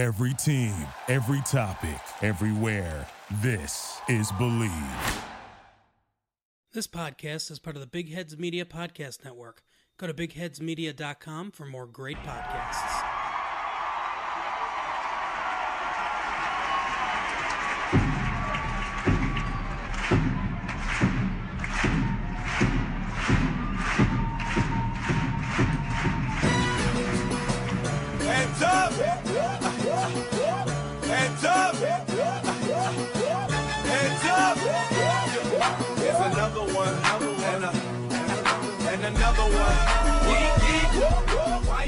Every team, every topic, everywhere. This is Believe. This podcast is part of the Big Heads Media Podcast Network. Go to bigheadsmedia.com for more great podcasts.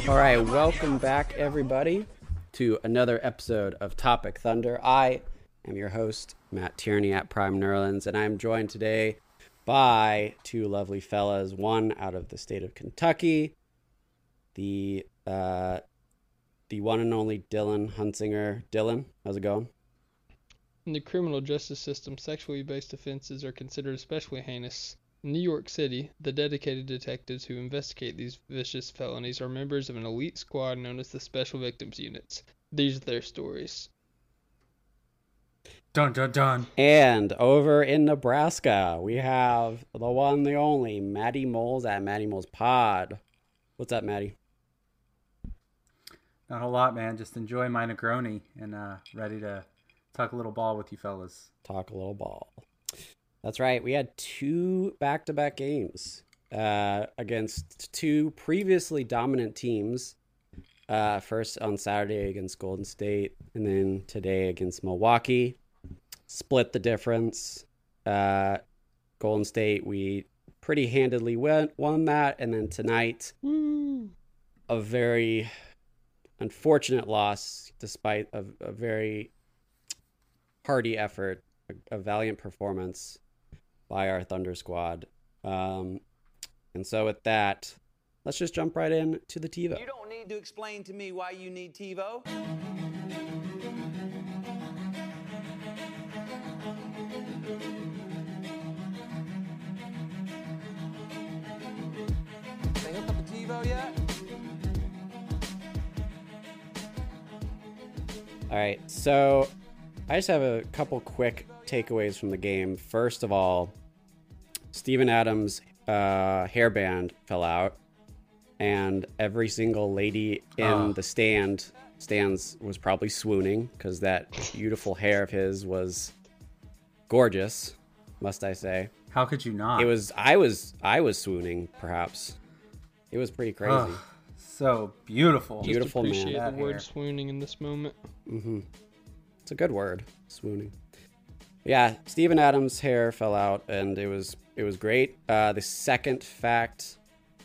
All right, welcome back, everybody, to another episode of Topic Thunder. I am your host, Matt Tierney at Prime Nerlens, and I'm joined today by two lovely fellas, one out of the state of Kentucky, the uh, the one and only Dylan Hunsinger. Dylan, how's it going? In the criminal justice system, sexually based offenses are considered especially heinous. In New York City, the dedicated detectives who investigate these vicious felonies are members of an elite squad known as the Special Victims Units. These are their stories. Dun dun dun. And over in Nebraska, we have the one, the only Maddie Moles at Maddie Moles Pod. What's up, Maddie? Not a whole lot, man. Just enjoy my Negroni and uh, ready to talk a little ball with you fellas. talk a little ball. That's right. We had two back to back games uh, against two previously dominant teams. Uh, first on Saturday against Golden State, and then today against Milwaukee. Split the difference. Uh, Golden State, we pretty handedly won, won that. And then tonight, Woo! a very unfortunate loss, despite a, a very hearty effort, a, a valiant performance by our Thunder squad. Um, and so, with that, let's just jump right in to the TiVo. You don't need to explain to me why you need TiVo. They hooked up the TiVo yet? All right, so I just have a couple quick takeaways from the game. First of all, Steven Adams' uh, hairband fell out, and every single lady in Oh. the stand stands was probably swooning because that beautiful hair of his was gorgeous, must I say. How could you not? It was I was I was swooning perhaps. It was pretty crazy. Ugh, so beautiful. Just Beautiful man. appreciate That the word hair. swooning in this moment. It's a good word, swooning. Yeah, Stephen Adams' hair fell out, and it was it was great. Uh, the second fact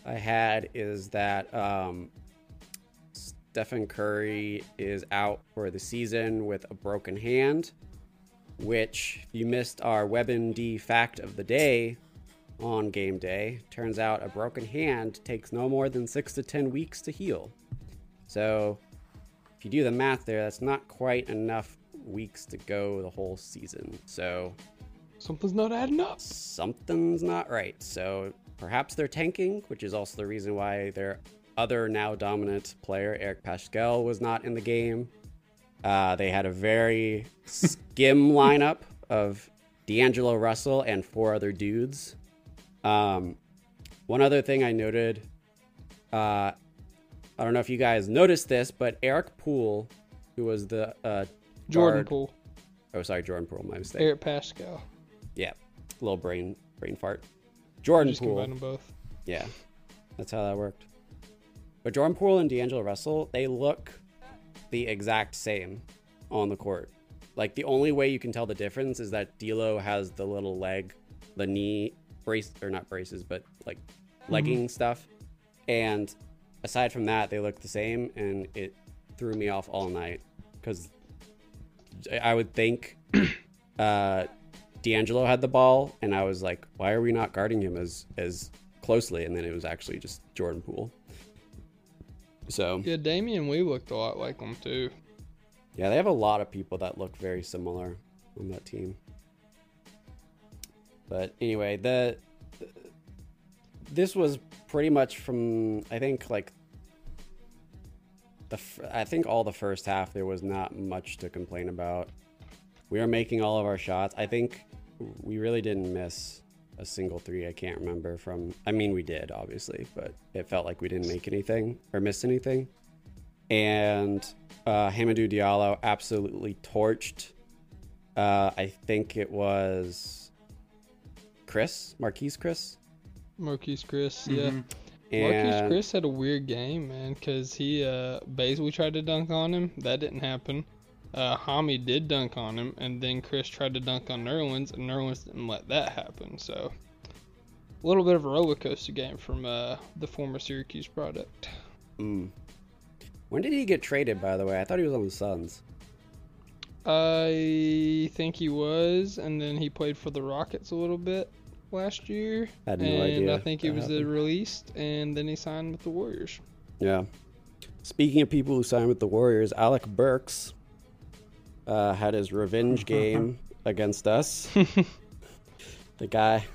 I had is that um, Stephen Curry is out for the season with a broken hand. Which, if you missed our WebMD fact of the day on game day, turns out a broken hand takes no more than six to ten weeks to heal. So if you do the math there, that's not quite enough weeks to go the whole season. So Something's not adding up. something's not right. So perhaps they're tanking, which is also the reason why their other now dominant player, Eric Paschall, was not in the game. Uh, they had a very skim lineup of D'Angelo Russell and four other dudes. Um, one other thing I noted, uh, I don't know if you guys noticed this, but Eric Poole, who was the uh, Jordan guard- Poole, Oh, sorry, Jordan Poole, my mistake. Eric Paschall. Yeah, little brain brain fart. Jordan Just Poole. combine them both. Yeah, that's how that worked. But Jordan Poole and D'Angelo Russell, they look the exact same on the court. Like the only way you can tell the difference is that D'Lo has the little leg, the knee brace or not braces, but like mm-hmm. legging stuff. And aside from that, they look the same, and it threw me off all night because I would think uh, D'Angelo had the ball, and I was like, why are we not guarding him as as closely? And then it was actually just Jordan Poole. So Yeah, Damian, we looked a lot like them too. yeah, they have a lot of people that look very similar on that team. But anyway, the this was pretty much from I think like the f- I think all the first half there was not much to complain about. We were making all of our shots. I think we really didn't miss a single three. I can't remember from. I mean, we did obviously, but it felt like we didn't make anything or miss anything. And uh, Hamidou Diallo absolutely torched. Uh, I think it was Chris Marquese Chriss. Marquese Chriss, yeah. Mhm. And Chriss had a weird game, man, because he, uh, Bazley tried to dunk on him. That didn't happen. Uh, Hami did dunk on him, and then Chriss tried to dunk on Nerlens, and Nerlens didn't let that happen. So, a little bit of a roller coaster game from uh, the former Syracuse product. Mm. When did he get traded? By the way, I thought he was on the Suns. I think he was, and then he played for the Rockets a little bit last year. Had no and idea I think he that was happened. released, and then he signed with the Warriors. Yeah. Speaking of people who signed with the Warriors, Alec Burks uh, had his revenge game against us. the guy,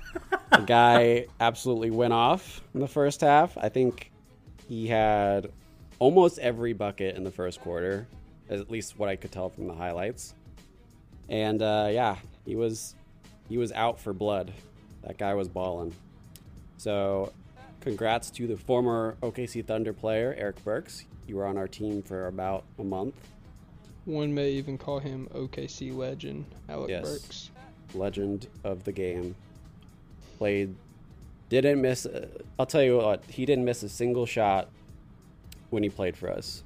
the guy absolutely went off in the first half. I think he had almost every bucket in the first quarter, at least what I could tell from the highlights. And uh, yeah, he was he was out for blood. That guy was balling. So congrats to the former OKC Thunder player, Eric Burks. You were on our team for about a month. One may even call him OKC legend, Alec Yes. Burks. Legend of the game. Played, didn't miss. Uh, I'll tell you what, he didn't miss a single shot when he played for us.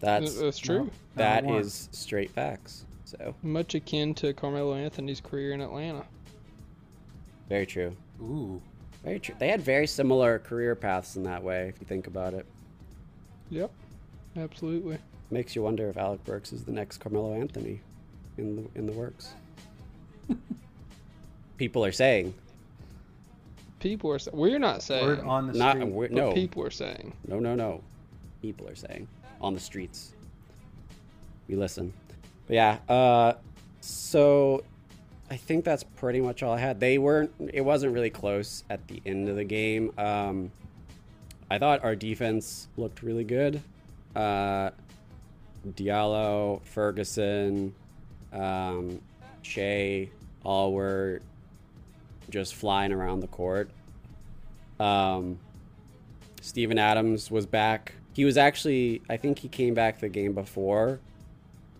That's That's true. that Not straight facts. So Much akin to Carmelo Anthony's career in Atlanta. Very true. Ooh. Very true. They had very similar career paths in that way, if you think about it. Yep, absolutely. Makes you wonder if Alec Burks is the next Carmelo Anthony in the in the works. People are saying, People are sa- we're not saying, Word on the not street. we're, no, people are saying. no, no, no. People are saying on the streets. We listen, but yeah. Uh, so I think that's pretty much all I had. They weren't. It wasn't really close at the end of the game. Um, I thought our defense looked really good. Uh, Diallo, Ferguson, um, Shai, all were just flying around the court. Um, Steven Adams was back. He was actually, I think he came back the game before,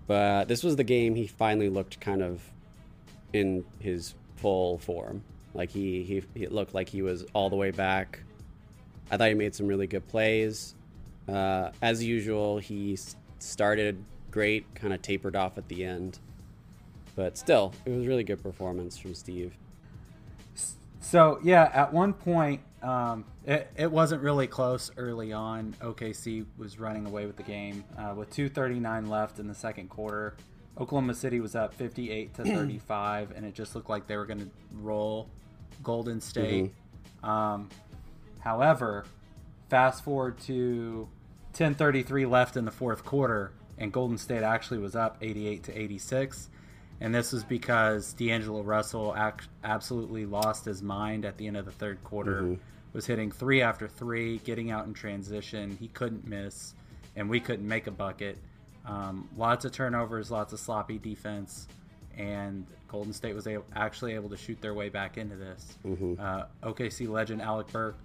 but this was the game he finally looked kind of in his full form. Like he, he, he looked like he was all the way back. I thought he made some really good plays. Uh, as usual, he started great, kind of tapered off at the end. But still, it was a really good performance from Steve. So yeah, at one point, um, it, it wasn't really close early on. OKC was running away with the game uh, with 2:39 left in the second quarter. Oklahoma City was up 58 to 35, and it just looked like they were going to roll Golden State. Um, however, fast forward to 10:33 left in the fourth quarter, and Golden State actually was up 88 to 86. And this was because D'Angelo Russell ac- absolutely lost his mind at the end of the third quarter. Was hitting three after three, getting out in transition. He couldn't miss, and we couldn't make a bucket. Um, lots of turnovers, lots of sloppy defense, and Golden State was able, actually able to shoot their way back into this. Uh, OKC legend Alec Burke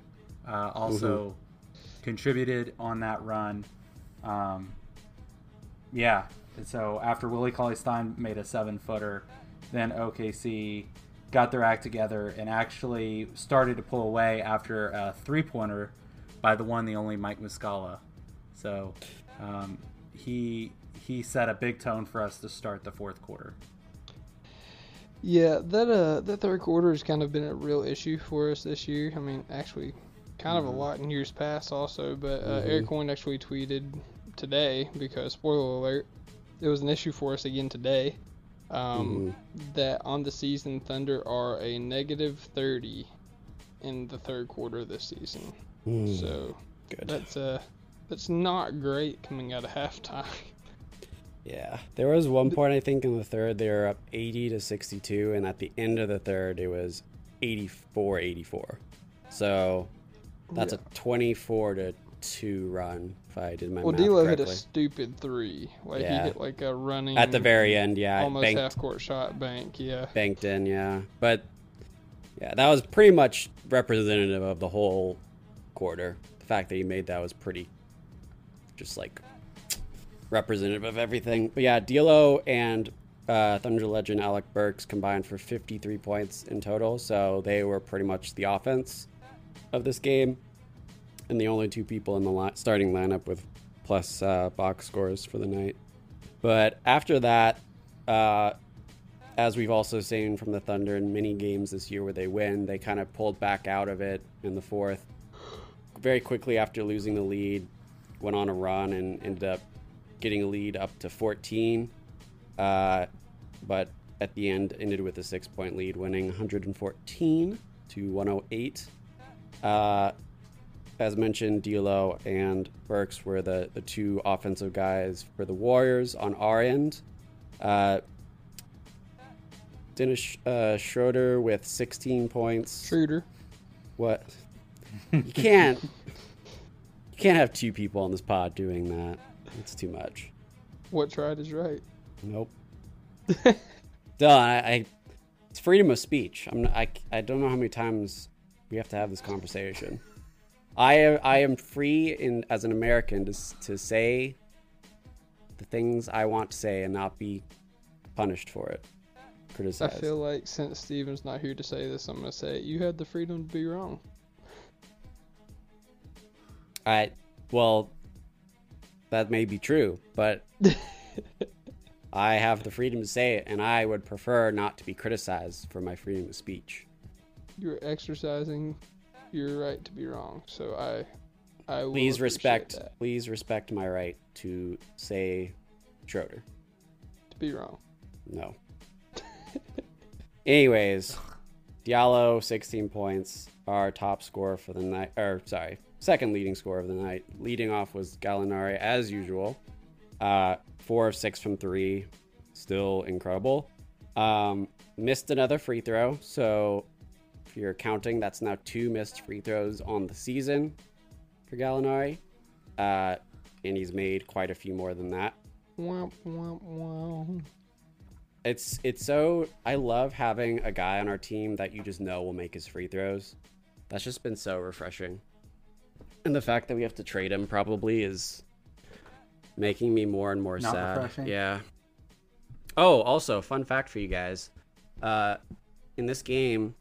uh, also contributed on that run. Um, yeah. And so after Willie Cauley Stein made a seven footer, then OKC got their act together and actually started to pull away after a three pointer by the one, the only Mike Muscala. So um, he he set a big tone for us to start the fourth quarter. Yeah, that uh that third quarter has kind of been a real issue for us this year. I mean, actually, kind of a lot in years past also. But uh, Eric Coyne actually tweeted today because spoiler alert, it was an issue for us again today. Um, That on the season, Thunder are a negative thirty in the third quarter this season. So Good. that's uh that's not great coming out of halftime. Yeah, there was one point I think in the third they were up 80 to 62, and at the end of the third it was 84 84. So that's a 24 to two run, if I did my Well, math D'Lo hit a stupid three. Like Yeah. he hit like a running At the very end, yeah, almost banked, half court shot bank. Yeah. banked in, yeah. But yeah, that was pretty much representative of the whole quarter. The fact that he made that was pretty, just like representative of everything. But yeah, D'Lo and uh, Thunder legend Alec Burks combined for 53 points in total, so they were pretty much the offense of this game, and the only two people in the li- starting lineup with plus uh, box scores for the night. But after that, uh, as we've also seen from the Thunder in many games this year where they win, they kind of pulled back out of it in the fourth. Very quickly after losing the lead, went on a run and ended up getting a lead up to 14. Uh, but at the end, ended with a six point lead, winning 114 to 108. Uh, as mentioned, D'Lo and Burks were the, the two offensive guys for the Warriors on our end. Uh, Dennis uh, Schroeder with 16 points. Schroeder. What? You can't. Can't have two people on this pod doing that. It's too much. What's right is right. Nope. Dylan, I, I it's freedom of speech. I'm not, I, I don't know how many times we have to have this conversation. I I am free in as an American to to say the things I want to say and not be punished for it, Criticized. I feel like since Steven's not here to say this, I'm gonna say it. You had the freedom to be wrong. I well, that may be true, but I have the freedom to say it, and I would prefer not to be criticized for my freedom of speech. You're exercising your right to be wrong. So I, I Please respect. that, Please respect my right to say Schroeder. to be wrong. No. Anyways, Diallo, 16 points, our top scorer for the night. Or sorry, second leading scorer of the night. Leading off was Gallinari as usual. Uh, four of six from three, still incredible. Um, missed another free throw, so if you're counting, that's now two missed free throws on the season for Gallinari. Uh, and he's made quite a few more than that Womp, womp, womp. it's it's so I love having a guy on our team that you just know will make his free throws. That's just been so refreshing. And the fact that we have to trade him probably is making me more and more Not sad. refreshing? Yeah. Oh, also, fun fact for you guys. Uh, in this game,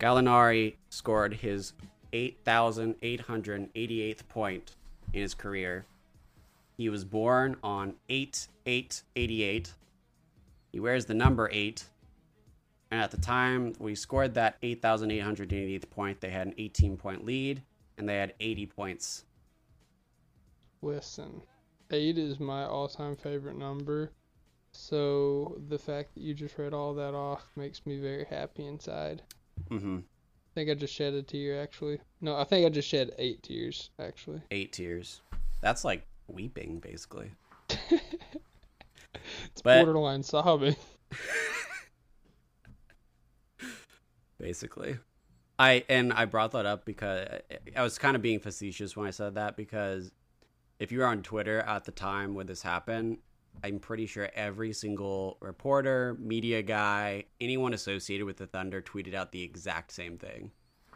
Gallinari scored his 8,888th point in his career. He was born on 8 8 88. He wears the number 8. And at the time we scored that 8,888th point, they had an 18 point lead and they had 80 points. Listen, eight is my all-time favorite number. So the fact that you just read all that off makes me very happy inside. Mm-hmm. I think I just shed a tear actually. No, I think I just shed eight tears actually. Eight tears. That's like weeping, basically. It's But- borderline sobbing. basically. I and I brought that up because I was kind of being facetious when I said that because if you were on Twitter at the time when this happened, I'm pretty sure every single reporter, media guy, anyone associated with the Thunder tweeted out the exact same thing.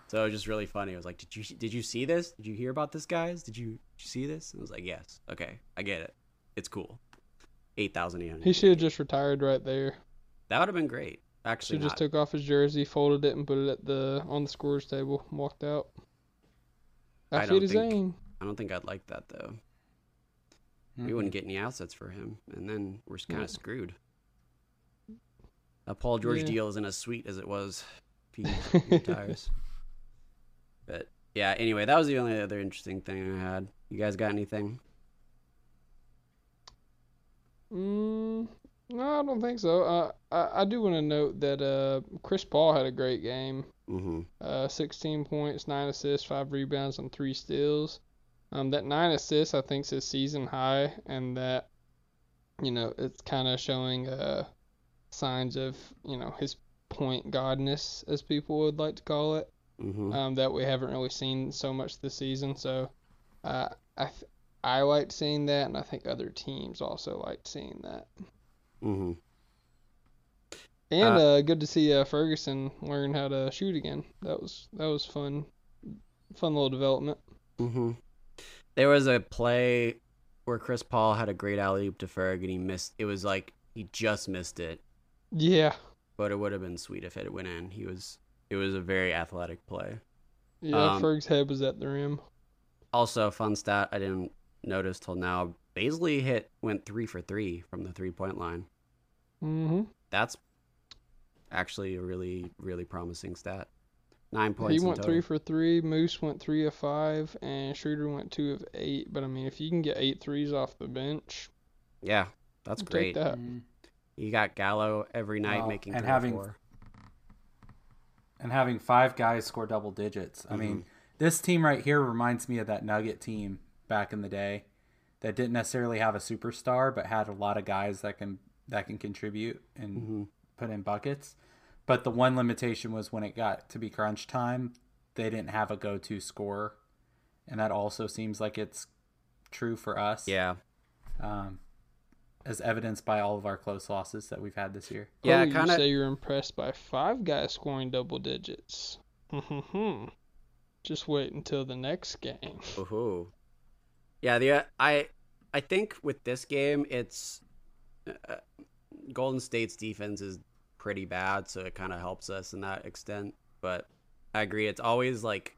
So it was just really funny. I was like, "Did you did you see this? Did you hear about this, guys? Did you, did you see this?" And I was like, "Yes. Okay, I get it. It's cool. Eight thousand eight hundred. He should have just retired right there. That would have been great. Actually, Should just not. took off his jersey, folded it, and put it at the on the scorer's table, and walked out. I I don't think- aim. I don't think I'd like that though. We wouldn't get any assets for him, and then we're kind of screwed. That Paul George Yeah. deal isn't as sweet as it was if he retires. But yeah, anyway, that was the only other interesting thing I had. You guys got anything? Mm, no, I don't think so. Uh, I I do want to note that uh Chris Paul had a great game. Mm-hmm. Uh, 16 points, nine assists, five rebounds, and three steals. Um, that nine assists I think is his season high, and that you know it's kind of showing uh signs of you know his point godness, as people would like to call it. Mm-hmm. um, that we haven't really seen so much this season. So Uh, I th- I liked seeing that, and I think other teams also liked seeing that. Hmm And Uh, uh, good to see uh, Ferguson learn how to shoot again. That was that was fun, fun little development. hmm There was a play where Chris Paul had a great alley oop to Ferg and he missed. It was like he just missed it, Yeah, but it would have been sweet if it went in. He was. It was a very athletic play. yeah. Um, Ferg's head was at the rim. Also, fun stat I didn't notice till now. Bazley hit went three for three from the three point line. Hmm That's actually a really really promising stat. Nine He points. in went total. three for three. Moose went three of five, and Schroeder went two of eight. But I mean, if you can get eight threes off the bench, Yeah, that's I'll great. Take that. You got Gallo every night Well, making and three or having- four. and having five guys score double digits. I mean, this team right here reminds me of that Nugget team back in the day that didn't necessarily have a superstar, but had a lot of guys that can that can contribute and Mhm. put in buckets. But the one limitation was when it got to be crunch time, they didn't have a go-to scorer, and that also seems like it's true for us. Yeah, Um, as evidenced by all of our close losses that we've had this year. yeah, oh, you kind of. say you're impressed by five guys scoring double digits. Mm-hmm. Just wait until the next game. Ooh. Yeah, the I I think with this game it's uh, Golden State's defense is pretty bad, so it kind of helps us in that extent. But I agree, it's always like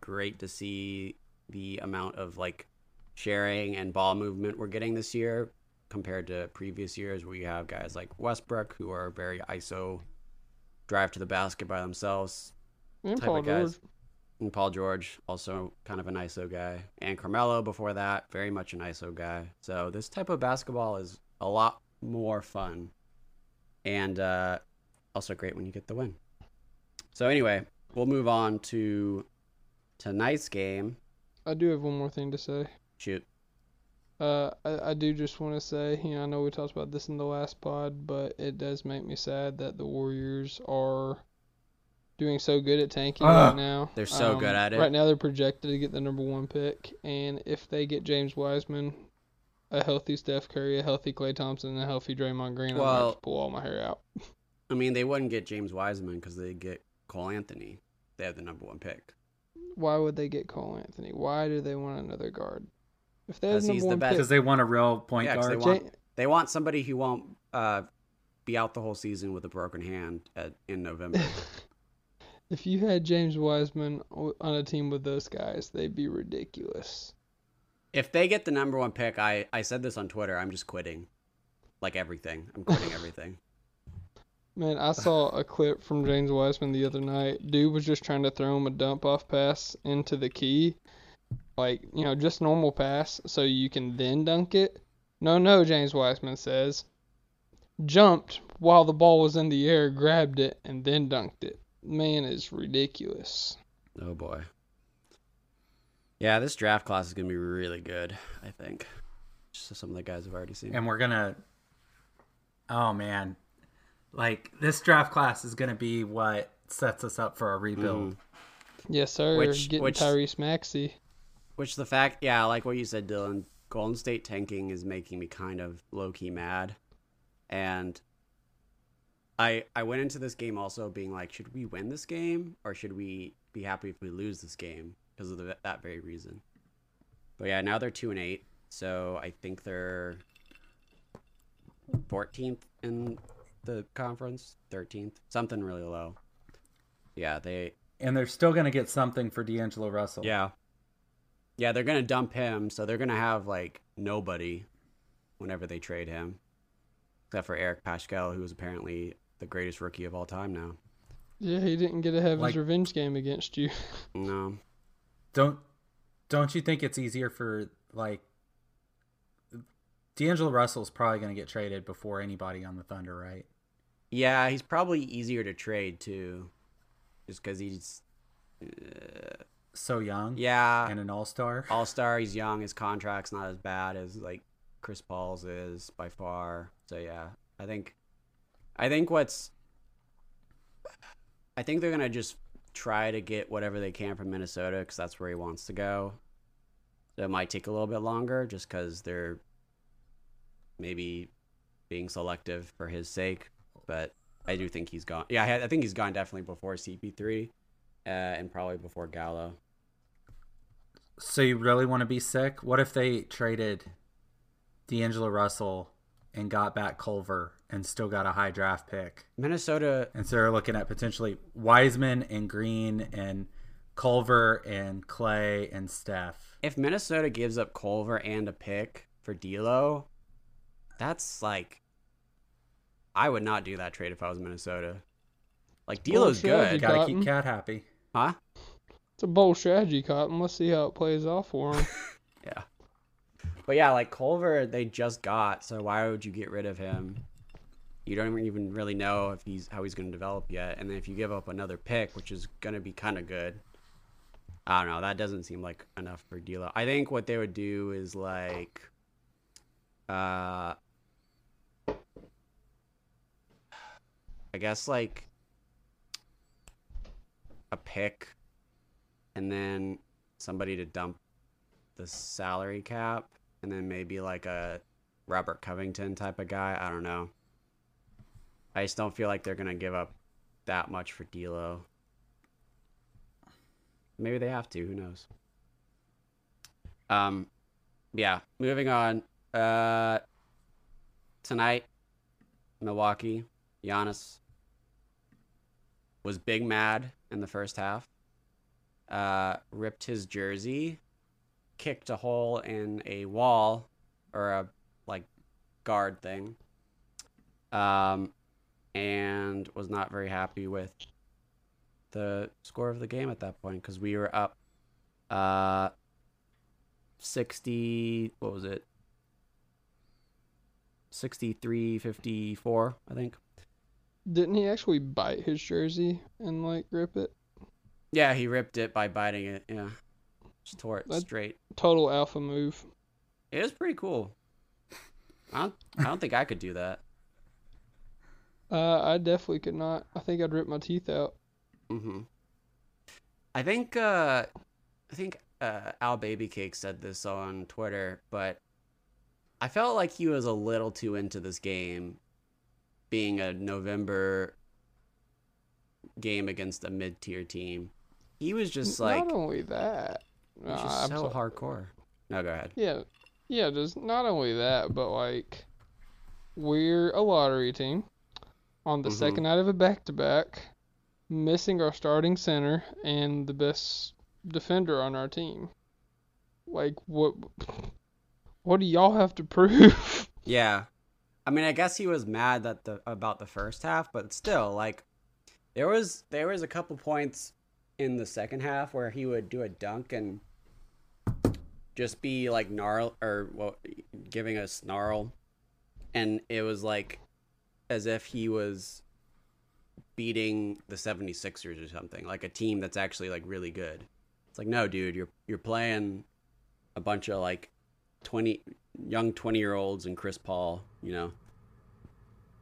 great to see the amount of like sharing and ball movement we're getting this year compared to previous years where you have guys like Westbrook who are very ISO drive to the basket by themselves And type Paul of guys. George. And Paul George, also kind of an ISO guy. And Carmelo before that, very much an ISO guy. So this type of basketball is a lot more fun. And uh, also great when you get the win. So anyway, we'll move on to tonight's game. I do have one more thing to say. Shoot. Uh, I, I do just want to say, you know, I know we talked about this in the last pod, but it does make me sad that the Warriors are doing so good at tanking Ah. right now. They're so good at it. Right now, they're projected to get the number one pick, and if they get James Wiseman, a healthy Steph Curry, a healthy Klay Thompson, and a healthy Draymond Green, I'm Well- going to pull all my hair out. I mean, they wouldn't get James Wiseman because they get Cole Anthony. They have the number one pick. Why would they get Cole Anthony? Why do they want another guard? If they have 'Cause number he's the one best. pick, Because they want a real point Yeah, 'cause they guard. want- They want somebody who won't uh, be out the whole season with a broken hand at, in November. If you had James Wiseman on a team with those guys, they'd be ridiculous. If they get the number one pick, I, I said this on Twitter, I'm just quitting. Like everything. I'm quitting everything. Man, I saw a clip from James Wiseman the other night. Dude was just trying to throw him a dump off pass into the key. Like, you know, just normal pass so you can then dunk it. No, no, James Wiseman says. Jumped while the ball was in the air, grabbed it, and then dunked it. Man is ridiculous. Oh boy. Yeah, this draft class is gonna be really good, I think. Just some of the guys I've already seen. and we're gonna oh man like this draft class is gonna be what sets us up for a rebuild Mhm. Yes, sir. Which- Getting which- Tyrese Maxey. Which the fact, yeah, like what you said, Dylan. Golden State tanking is making me kind of low key mad, and I I went into this game also being like, should we win this game or should we be happy if we lose this game because of the, that very reason. But yeah, now they're two and eight, so I think they're fourteenth in the conference, thirteenth, something really low. Yeah, they and they're still gonna get something for D'Angelo Russell. Yeah. Yeah, they're gonna dump him, so they're gonna have like nobody whenever they trade him. Except for Eric Paschall, who is apparently the greatest rookie of all time now. Yeah, he didn't get to have Like- his revenge game against you. No. Don't don't you think it's easier for like D'Angelo Russell's probably gonna get traded before anybody on the Thunder, right? Yeah, he's probably easier to trade too. Just because he's uh, So young. yeah, And an all star. all star. He's young. His contract's not as bad as like Chris Paul's is by far. So yeah, I think, I think what's, I think they're gonna just try to get whatever they can from Minnesota because that's where he wants to go. So it might take a little bit longer just because they're maybe being selective for his sake. But I do think he's gone. Yeah, I, think he's gone definitely before CP3 uh, and probably before Gallo. So you really want to be sick? What if they traded D'Angelo Russell and got back Culver and still got a high draft pick? Minnesota, And so they're looking at potentially Wiseman and Green and Culver and Klay and Steph. if Minnesota gives up Culver and a pick for D'Lo, that's like, I would not do that trade if I was Minnesota. Like D'Lo's strategy. good, Got to Cotton. keep Cat happy. huh? It's a bold strategy, Cotton. Let's see how it plays off for him. Yeah. But yeah, like Culver, they just got, so why would you get rid of him? You don't even really know if he's how he's going to develop yet, and then if you give up another pick, which is going to be kind of good, I don't know. That doesn't seem like enough for D'Lo. I think what they would do is like, uh, I guess like a pick, and then somebody to dump the salary cap and then maybe like a Robert Covington type of guy. I don't know. I just don't feel like they're gonna give up that much for D'Lo. Maybe they have to. Who knows? Um, yeah. Moving on. Uh, tonight, Milwaukee, Giannis was big mad in the first half. Uh, ripped his jersey kicked a hole in a wall or a like guard thing um and was not very happy with the score of the game at that point because we were up uh 60 what was it? 63 54 i think. Didn't he actually bite his jersey and like rip it? yeah he ripped it by biting it yeah just tore it That- straight Total alpha move. it was pretty cool i don't, I don't think i could do that Uh, I definitely could not. I think I'd rip my teeth out. Mm-hmm. I think uh, I think uh, Al Babycake said this on Twitter, but I felt like he was a little too into this game, being a November game against a mid-tier team. He was just like not only that. He was Nah, just so absol- hardcore. No, go ahead. Yeah, yeah. Just not only that, but like we're a lottery team on the Mhm. second night of a back-to-back, missing our starting center and the best defender on our team. Like what? What do y'all have to prove? Yeah. I mean, I guess he was mad that the about the first half, but still, like, there was there was a couple points in the second half where he would do a dunk and just be like gnarl or well, giving a snarl, and it was like as if he was beating the 76ers or something, like a team that's actually like really good. It's like, no, dude, you're you're playing a bunch of like 20 young 20 year olds and Chris Paul, you know.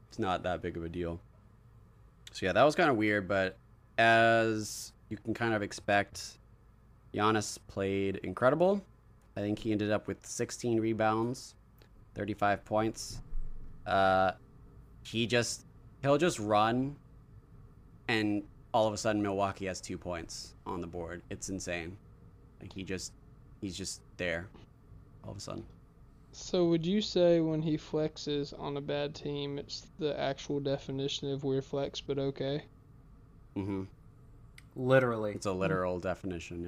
It's not that big of a deal. So yeah, that was kind of weird, but as you can kind of expect, Giannis played incredible. I think he ended up with 16 rebounds, 35 points. Uh he just he'll just run and all of a sudden Milwaukee has 2 points on the board. It's insane. Like he just he's just there all of a sudden. So would you say when he flexes on a bad team, it's the actual definition of weird flex, but okay? Mhm. Literally. It's a literal definition,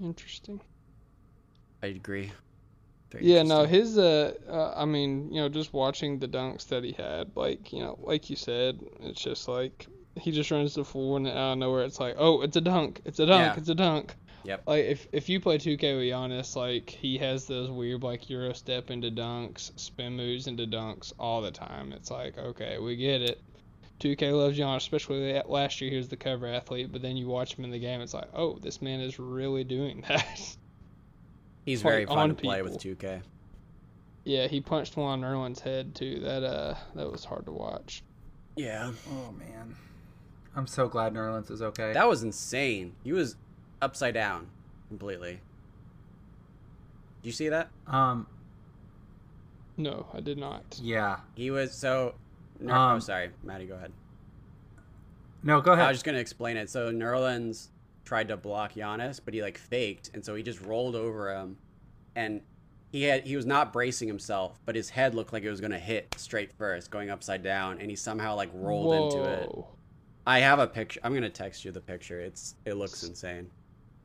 yeah. Interesting. I agree. Very Yeah, no, his uh, uh, I mean, you know, just watching the dunks that he had, like, you know, like you said, it's just like he just runs the floor and out of nowhere it's like, oh, it's a dunk, it's a dunk, Yeah. it's a dunk. Yep. Like if if you play 2K with Giannis, like he has those weird like Euro step into dunks, spin moves into dunks all the time. It's like, okay, we get it. 2K loves Giannis, especially that- last year he was the cover athlete, but then you watch him in the game, it's like, oh, this man is really doing that. He's very fun on to play with 2K. Yeah, he punched one on Nerlens' head too. That uh, that was hard to watch. Yeah. Oh man. I'm so glad Nerlens is okay. That was insane. He was upside down completely. Did you see that? Um, No, I did not. yeah. He was so. Ner- oh, Um, sorry, Maddie, go ahead. No, go ahead. I was just gonna explain it. So Nerlens tried to block Giannis, but he like faked, and so he just rolled over him, and he had he was not bracing himself, but his head looked like it was gonna hit straight first, going upside down, and he somehow like rolled into it. I have a picture. I'm gonna text you the picture. It's it looks insane.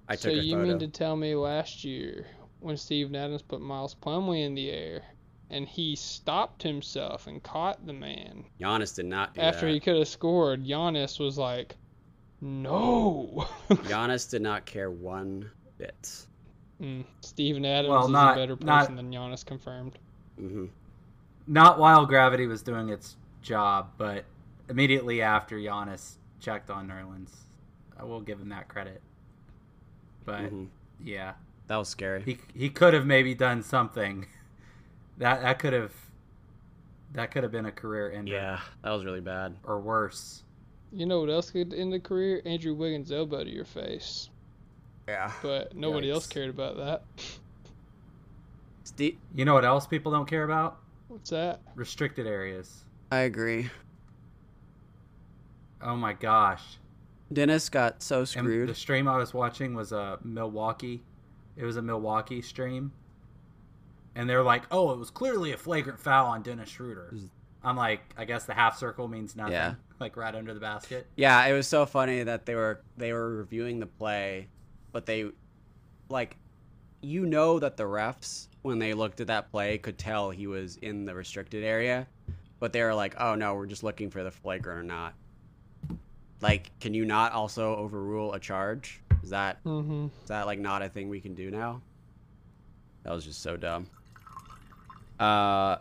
I so took a you photo. mean to tell me last year when Steven Adams put Miles Plumlee in the air and he stopped himself and caught the man Giannis did not after that. he could have scored, Giannis was like, "No." Giannis did not care one bit. mm, Steven Adams Well, is not- a better person not- than Giannis confirmed. hmm Not while gravity was doing its job, but immediately after Giannis checked on Nerlens. I will give him that credit. But Mhm. yeah, That was scary. he he could have maybe done something. That that could have that could have been a career ender yeah, that was really bad. or worse. You know what else could end the career? Andrew Wiggins' elbow to your face. Yeah. But nobody else cared about that. Steve, You know what else people don't care about? What's that? Restricted areas. I agree. Oh my gosh. Dennis got so And screwed. the stream I was watching was a Milwaukee. It was a Milwaukee stream. And they're like, "Oh, it was clearly a flagrant foul on Dennis Schroeder." I'm like, I guess the half circle means nothing. Yeah. Like right under the basket. Yeah, it was so funny that they were they were reviewing the play, but they like you know that the refs when they looked at that play could tell he was in the restricted area, but they were like, "Oh no, we're just looking for the flagrant or not." Like, can you not also overrule a charge? Is that Mm-hmm. is that like not a thing we can do now? That was just so dumb. Uh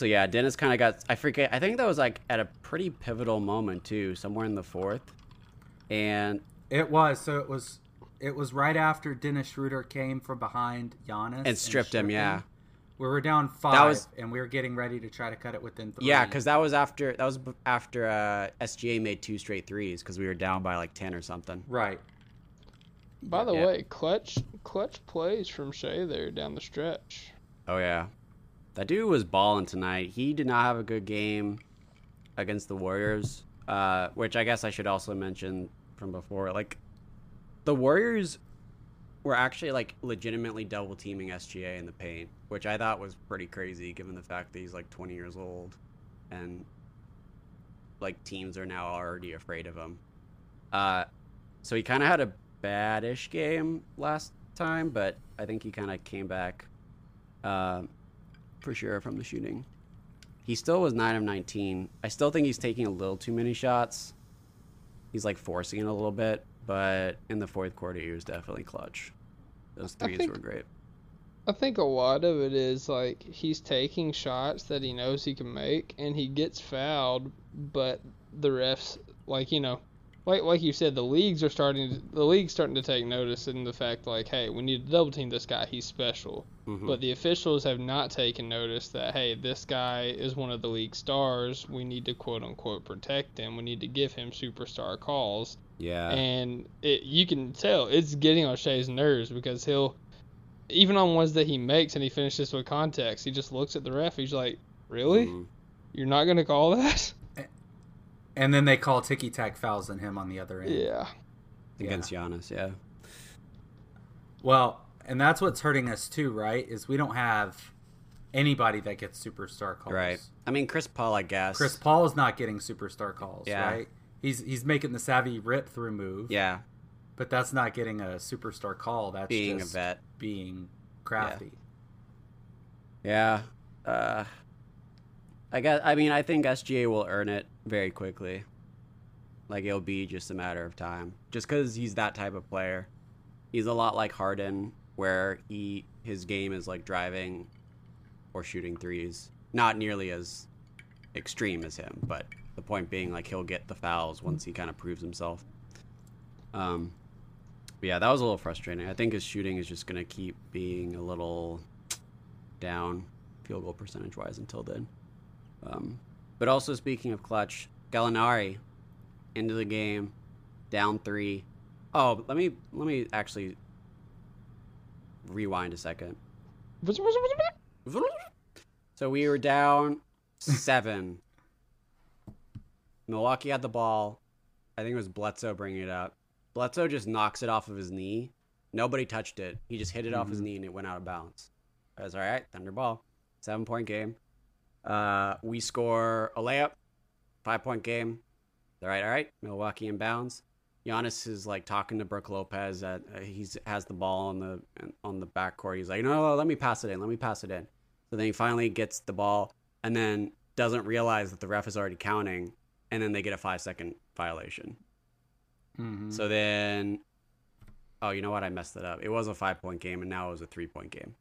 so yeah, Dennis kind of got I forget I think that was like at a pretty pivotal moment too, somewhere in the fourth. And It was. So it was. It was right after Dennis Schroeder came from behind Giannis And stripped him, yeah. We were down five, was- and we were getting ready to try to cut it within three. yeah, cuz that was after that was after uh SGA made two straight threes cuz we were down by like 10 or something. right. By the Yeah. way, clutch clutch plays from Shai there down the stretch. Oh yeah. That dude was balling tonight. He did not have a good game against the Warriors, uh, which I guess I should also mention from before. Like the Warriors were actually like legitimately double teaming SGA in the paint, which I thought was pretty crazy given the fact that he's like 20 years old and like teams are now already afraid of him. Uh, so he kind of had a bad-ish game last time, but I think he kind of came back uh, for sure from the shooting. He still was 9 of 19. I still think he's taking a little too many shots. He's like forcing it a little bit, but in the fourth quarter, he was definitely clutch. Those threes think- were great. I think a lot of it is like he's taking shots that he knows he can make, and he gets fouled, but the refs, like you know, like like you said, the leagues are starting, to, the league's starting to take notice in the fact like, hey, we need to double team this guy, he's special. Mhm. But the officials have not taken notice that hey, this guy is one of the league stars. We need to quote unquote protect him. We need to give him superstar calls yeah. and it, you can tell it's getting on Shai's nerves because he'll, even on ones that he makes and he finishes with context, he just looks at the ref. He's like, "Really? Mhm. You're not gonna call that?" And then they call ticky tack fouls on him on the other end. Yeah. Against Giannis, yeah. Well, and that's what's hurting us too, right? Is we don't have anybody that gets superstar calls. Right. I mean, Chris Paul, I guess. Chris Paul is not getting superstar calls, Yeah. right? He's he's making the savvy rip through move. Yeah. But that's not getting a superstar call. That's Being just a vet. being crafty. Yeah. Uh, I guess. I mean, I think SGA will earn it very quickly. Like it'll be just a matter of time. Just because he's that type of player. He's a lot like Harden, where he his game is like driving or shooting threes. Not nearly as extreme as him, but the point being, like he'll get the fouls once he kind of proves himself. Um, yeah, that was a little frustrating. I think his shooting is just gonna keep being a little down field goal percentage wise until then. Um, but also speaking of clutch, Gallinari into the game, down three. Oh, let me let me actually rewind a second. So we were down seven. Milwaukee had the ball. I think it was Bledsoe bringing it up. Bledsoe just knocks it off of his knee. Nobody touched it. He just hit it off his mm-hmm. knee and it went out of bounds. I was all right. Thunder ball. Seven point game. Uh, we score a layup. Five point game. All right, all right. Milwaukee inbounds. Giannis is like talking to Brook Lopez. At uh, he's has the ball on the on the backcourt. He's like, no, no, no, let me pass it in. Let me pass it in. So then he finally gets the ball and then doesn't realize that the ref is already counting, and then they get a five second violation. So then, oh, you know what? I messed it up. It was a five point game, and now it was a three point game.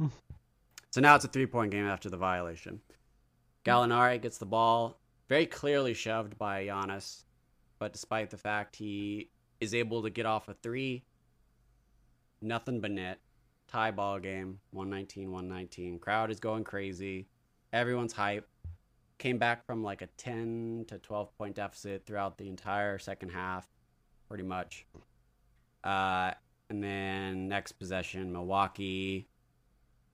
so now it's a three point game after the violation. Gallinari gets the ball, very clearly shoved by Giannis, but despite the fact he is able to get off a three, nothing but net. Tie ball game, 119 119. Crowd is going crazy. Everyone's hype. Came back from like a 10 to 12 point deficit throughout the entire second half, pretty much. Uh, and then next possession, Milwaukee.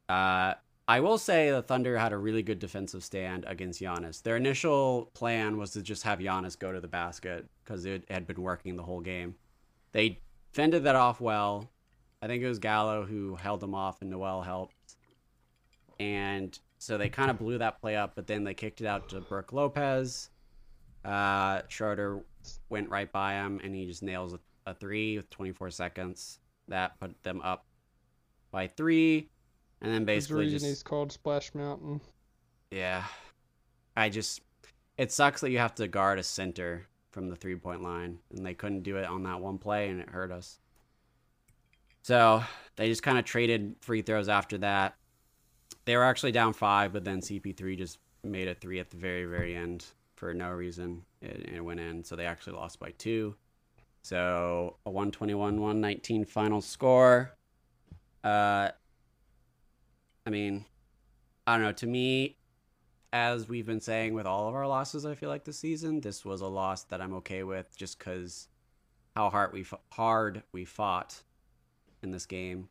Uh, I will say the Thunder had a really good defensive stand against Giannis. Their initial plan was to just have Giannis go to the basket because it had been working the whole game. They fended that off well. I think it was Gallo who held them off, and Noel helped. And so they kind of blew that play up, but then they kicked it out to Brook Lopez. Uh, Schroeder went right by him, and he just nails a, a three with 24 seconds. That put them up by three, and then basically reason just he's called Splash Mountain. yeah. I just it sucks that you have to guard a center from the three point line, and they couldn't do it on that one play, and it hurt us. So they just kind of traded free throws after that. They were actually down five, but then CP3 just made a three at the very, very end for no reason. It, it went in, so they actually lost by two. So a 121 119 final score. Uh, I mean, I don't know. To me, as we've been saying with all of our losses, I feel like this season, this was a loss that I'm okay with, just because how hard we f- hard we fought in this game.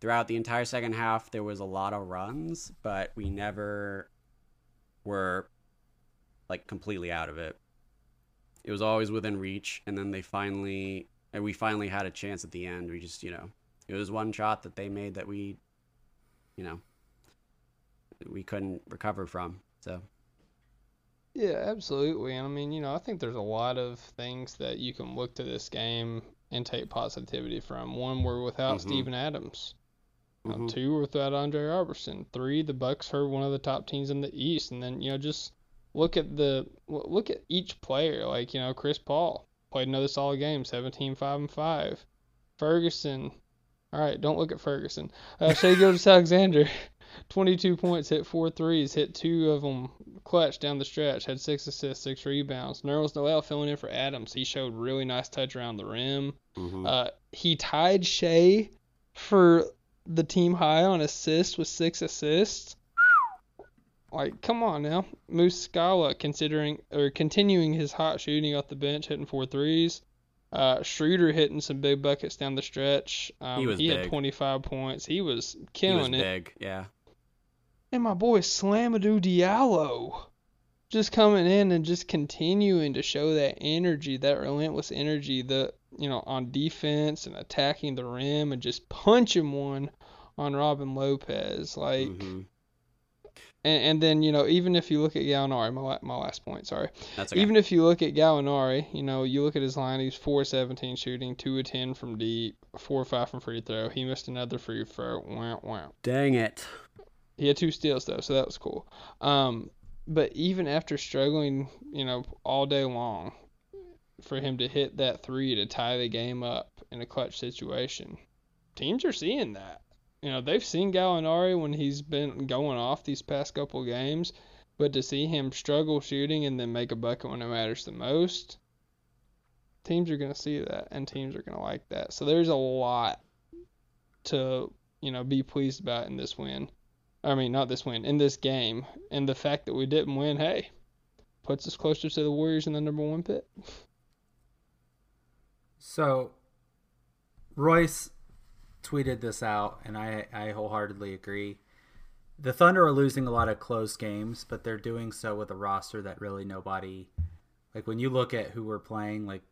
Throughout the entire second half, there was a lot of runs, but we never were like completely out of it. It was always within reach, and then they finally, and we finally had a chance at the end. We just, you know, it was one shot that they made that we, you know, we couldn't recover from. So Yeah, absolutely. And I mean, you know, I think there's a lot of things that you can look to this game and take positivity from. One, we're without Mhm. Steven Adams. Uh, Mhm. two, we're without Andre Roberson. Three, the Bucks are one of the top teams in the East. And then, you know, just look at the look at each player. Like, you know, Chris Paul played another solid game, 17, 5, and 5. Ferguson. All right, don't look at Ferguson. Uh, Shai Gilgeous Alexander, 22 points, hit four threes, hit two of them clutch down the stretch, had six assists, six rebounds. Nerlens Noel filling in for Adams. He showed really nice touch around the rim. mhm. Uh, he tied Shai for the team high on assists with six assists. Like, come on now, Muscala considering or continuing his hot shooting off the bench, hitting four threes. Uh, Schroeder hitting some big buckets down the stretch. Um, He was had big. 25 points. He was killing he was it. big. Yeah. And my boy Slamadou Diallo just coming in and just continuing to show that energy, that relentless energy, the you know, on defense and attacking the rim and just punching one on Robin Lopez. Like Mhm. And, and then, you know, even if you look at Gallinari, my, my last point, sorry. That's okay. Even if you look at Gallinari, you know, you look at his line, he's 4 17 shooting, 2 of 10 from deep, 4 of 5 from free throw. He missed another free throw. Wow, wow. Dang it. He had two steals though, so that was cool. Um, but even after struggling, you know, all day long, for him to hit that three to tie the game up in a clutch situation, teams are seeing that. You know, they've seen Gallinari when he's been going off these past couple games, but to see him struggle shooting and then make a bucket when it matters the most, teams are going to see that and teams are going to like that. So there's a lot to, you know, be pleased about in this win. I mean, not this win, in this game. And the fact that we didn't win, hey, puts us closer to the Warriors in the number one pit. So, Royce, tweeted this out, and I, I wholeheartedly agree. The Thunder are losing a lot of close games, but they're doing so with a roster that really nobody like when you look at who we're playing, like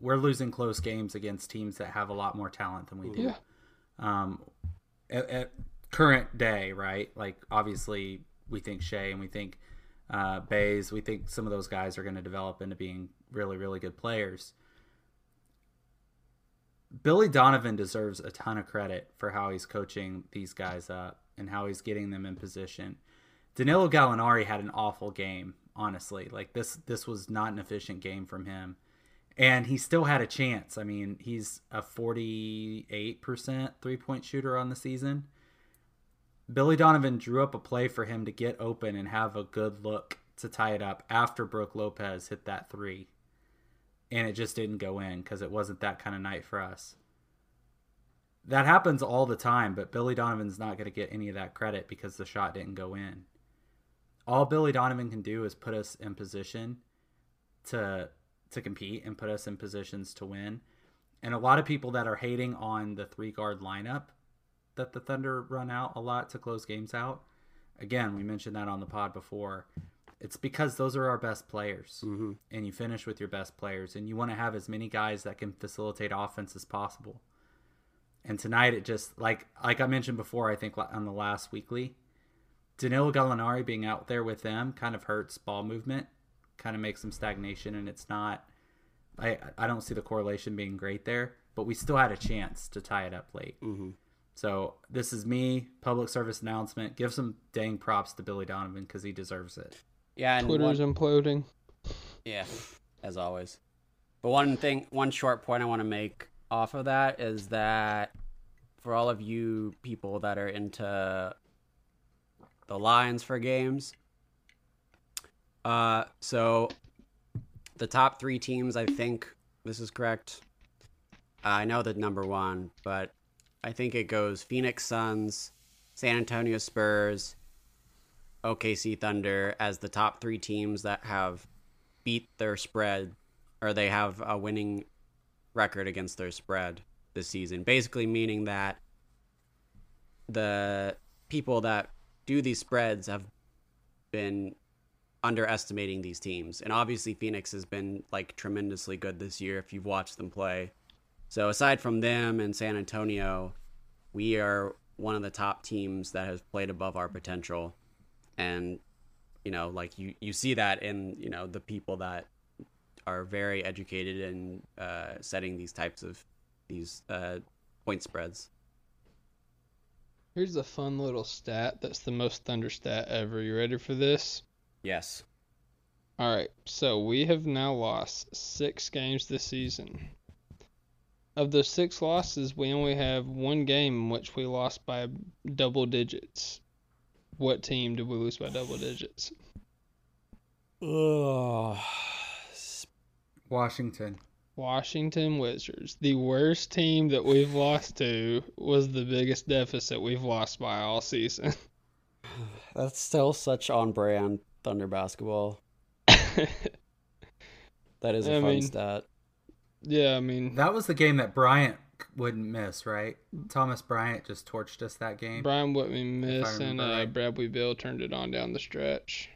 we're losing close games against teams that have a lot more talent than we do. Yeah. Um, at, at current day, right? Like obviously we think Shai and we think uh, Bays. We think some of those guys are going to develop into being really, really good players. Billy Donovan deserves a ton of credit for how he's coaching these guys up and how he's getting them in position. Danilo Gallinari had an awful game, honestly. Like this this was not an efficient game from him. And he still had a chance. I mean, he's a 48% three-point shooter on the season. Billy Donovan drew up a play for him to get open and have a good look to tie it up after Brook Lopez hit that 3 and it just didn't go in because it wasn't that kind of night for us. That happens all the time, but Billy Donovan's not going to get any of that credit because the shot didn't go in. All Billy Donovan can do is put us in position to to compete and put us in positions to win. And a lot of people that are hating on the three guard lineup that the Thunder run out a lot to close games out. Again, we mentioned that on the pod before. It's because those are our best players, mm-hmm. and you finish with your best players, and you want to have as many guys that can facilitate offense as possible. And tonight, it just like like I mentioned before, I think on the last weekly, Danilo Gallinari being out there with them kind of hurts ball movement, kind of makes some stagnation, and it's not. I I don't see the correlation being great there, but we still had a chance to tie it up late. Mm-hmm. So this is me, public service announcement. Give some dang props to Billy Donovan because he deserves it. Yeah, and Twitter's one, imploding. yeah, as always. But one thing, one short point I want to make off of that is that for all of you people that are into the lines for games, uh, so the top three teams, I think this is correct. I know the number one, but I think it goes Phoenix Suns, San Antonio Spurs, OKC Thunder as the top three teams that have beat their spread or they have a winning record against their spread this season. Basically, meaning that the people that do these spreads have been underestimating these teams. And obviously, Phoenix has been like tremendously good this year if you've watched them play. So, aside from them and San Antonio, we are one of the top teams that has played above our potential and you know like you you see that in you know the people that are very educated in uh, setting these types of these uh, point spreads Here's a fun little stat that's the most Thunder stat ever. You ready for this? yes All right, so we have now lost six games this season. Of those six losses, we only have one game in which we lost by double digits. What team did we lose by double digits? Ugh. Washington. Washington Wizards. The worst team that we've lost to was the biggest deficit we've lost by all season. that's still such on brand thunder basketball that is a I fun mean- stat yeah, I mean, That was the game that Bryant wouldn't miss, right? Thomas Bryant just torched us that game. Brian Whitney missed and remember uh, right. Bradley Beal turned it on down the stretch.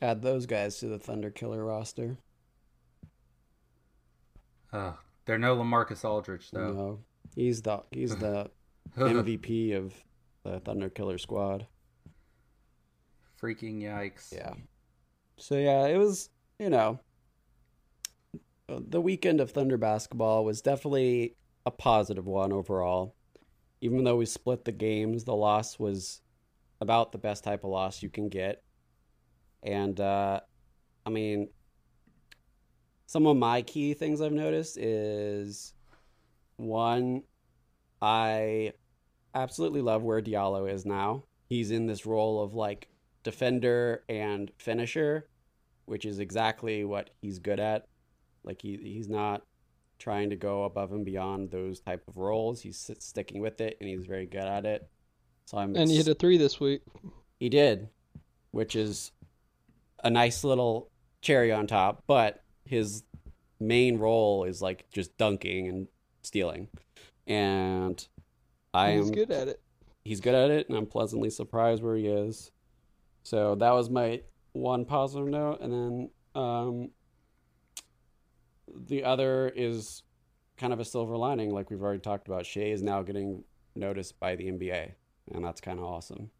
add those guys to the thunder killer roster Uh, they're no LaMarcus Aldridge though. know he's the he's the mvp of the thunder killer squad Freaking yikes! Yeah. So yeah, it was, you know, the weekend of Thunder basketball was definitely a positive one overall. Even though we split the games, the loss was about the best type of loss you can get. And uh I mean some of my key things I've noticed is one I absolutely love where Diallo is now. He's in this role of like defender and finisher, which is exactly what he's good at. Like he he's not trying to go above and beyond those type of roles. He's sticking with it, and he's very good at it. So I'm And he hit a three this week. he did, which is a nice little cherry on top. But his main role is like just dunking and stealing. and I He's am good at it. he's good at it, and I'm pleasantly surprised where he is. So that was my one positive note, and then um, the other is kind of a silver lining, like we've already talked about. Shai is now getting noticed by the NBA, and that's kind of awesome.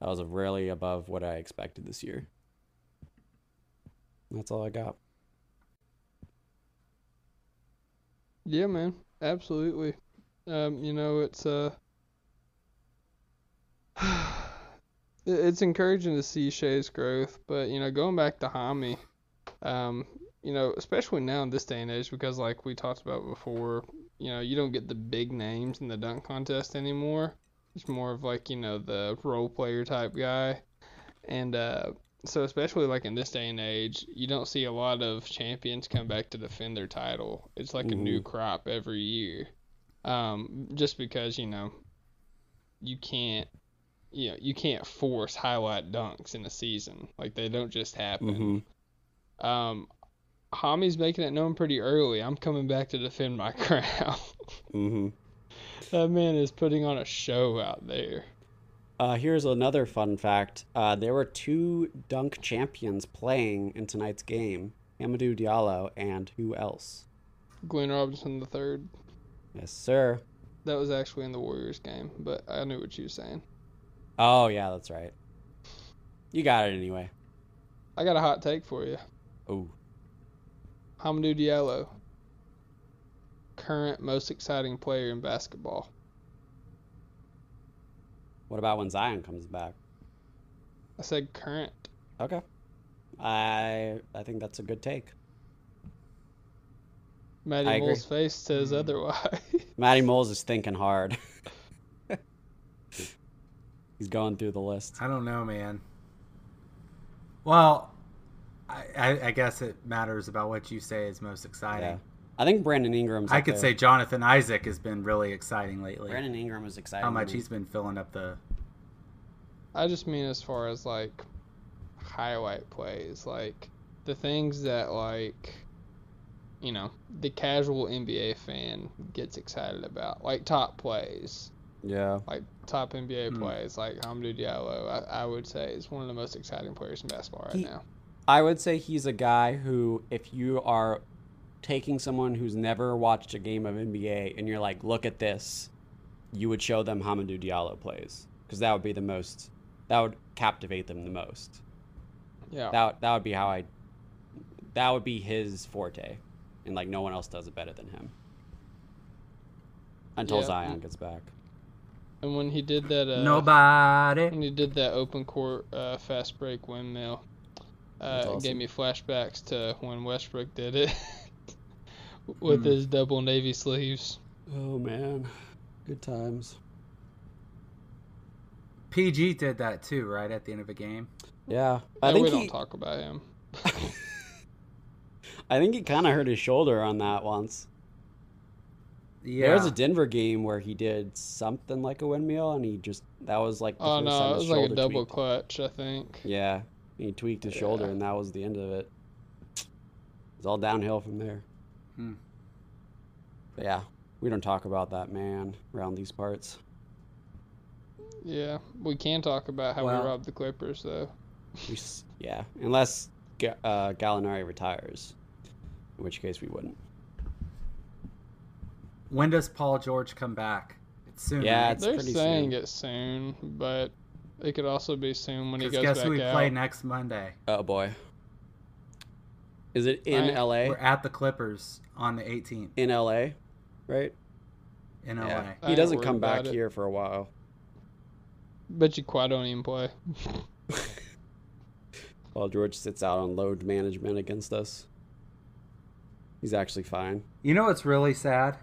That was really above what I expected this year. That's all I got. Yeah, man, absolutely. Um, you know, it's uh, it's encouraging to see Shai's growth, but you know, going back to Hami, um, you know, especially now in this day and age, because like we talked about before, you know, you don't get the big names in the dunk contest anymore. It's more of like you know the role player type guy, and uh, so especially like in this day and age, you don't see a lot of champions come back to defend their title. It's like a new crop every year. Um, just because, you know, you can't you know, you can't force highlight dunks in a season. Like they don't just happen. Mm-hmm. Um Hami's making it known pretty early. I'm coming back to defend my crown. Mm-hmm. that man is putting on a show out there. Uh, here's another fun fact. Uh, there were two dunk champions playing in tonight's game. Hamidou Diallo and who else? Glenn Robinson the third. Yes, sir. That was actually in the Warriors game, but I knew what you were saying. Oh, yeah, that's right. You got it anyway. I got a hot take for you. Oh, Hamidou Diallo, current most exciting player in basketball. what about when Zion comes back? I said current. Okay. I I think that's a good take. Matty I agree. Mole's face says mm. otherwise. Matty Moles is thinking hard. He's going through the list. I don't know, man. Well, I, I, I guess it matters about what you say is most exciting. Yeah. I think Brandon Ingram. I could there. say Jonathan Isaac has been really exciting lately. Brandon Ingram is exciting. How much he's been filling up the. I just mean as far as like highlight plays, like the things that like you know the casual NBA fan gets excited about, like top plays, Yeah. like top NBA Hmm. plays, like Hamidou Diallo. I, I would say is one of the most exciting players in basketball right He- now. I would say he's a guy who, if you are taking someone who's never watched a game of NBA and you're like, look at this, you would show them Hamidou Diallo plays because that would be the most, that would captivate them the most. Yeah. That that would be how I, that would be his forte, and like no one else does it better than him. Until Yeah. Zion gets back. And when he did that, uh, Nobody. when he did that open court uh, fast break windmill, That's uh, awesome. gave me flashbacks to when Westbrook did it with Hmm. his double navy sleeves. Oh man, good times. PG did that too, right at the end of a game. Yeah, I Yeah, think we he, don't talk about him. I think he kind of hurt his shoulder on that once. Yeah. There was a Denver game where he did something like a windmill, and he just that was like the Oh no, it was like a double tweaked. clutch, I think. Yeah, he tweaked his shoulder, and that was the end of it. It's all downhill from there. Hmm. But yeah, we don't talk about that man around these parts. Yeah, we can talk about how Well- we robbed the Clippers though. We, yeah, unless uh, Gallinari retires, in which case we wouldn't. When does Paul George come back? It's soon. Yeah, right? It's They're pretty saying soon. it soon, but it could also be soon when he goes guess back who we out. play next Monday? Oh boy, is it in Right. L.A.? We're at the Clippers on the 18th In L.A., right? in LA. Yeah, he doesn't come back it. here for a while. Bet you quite don't even play. While George sits out on load management against us. He's actually fine. You know what's really sad?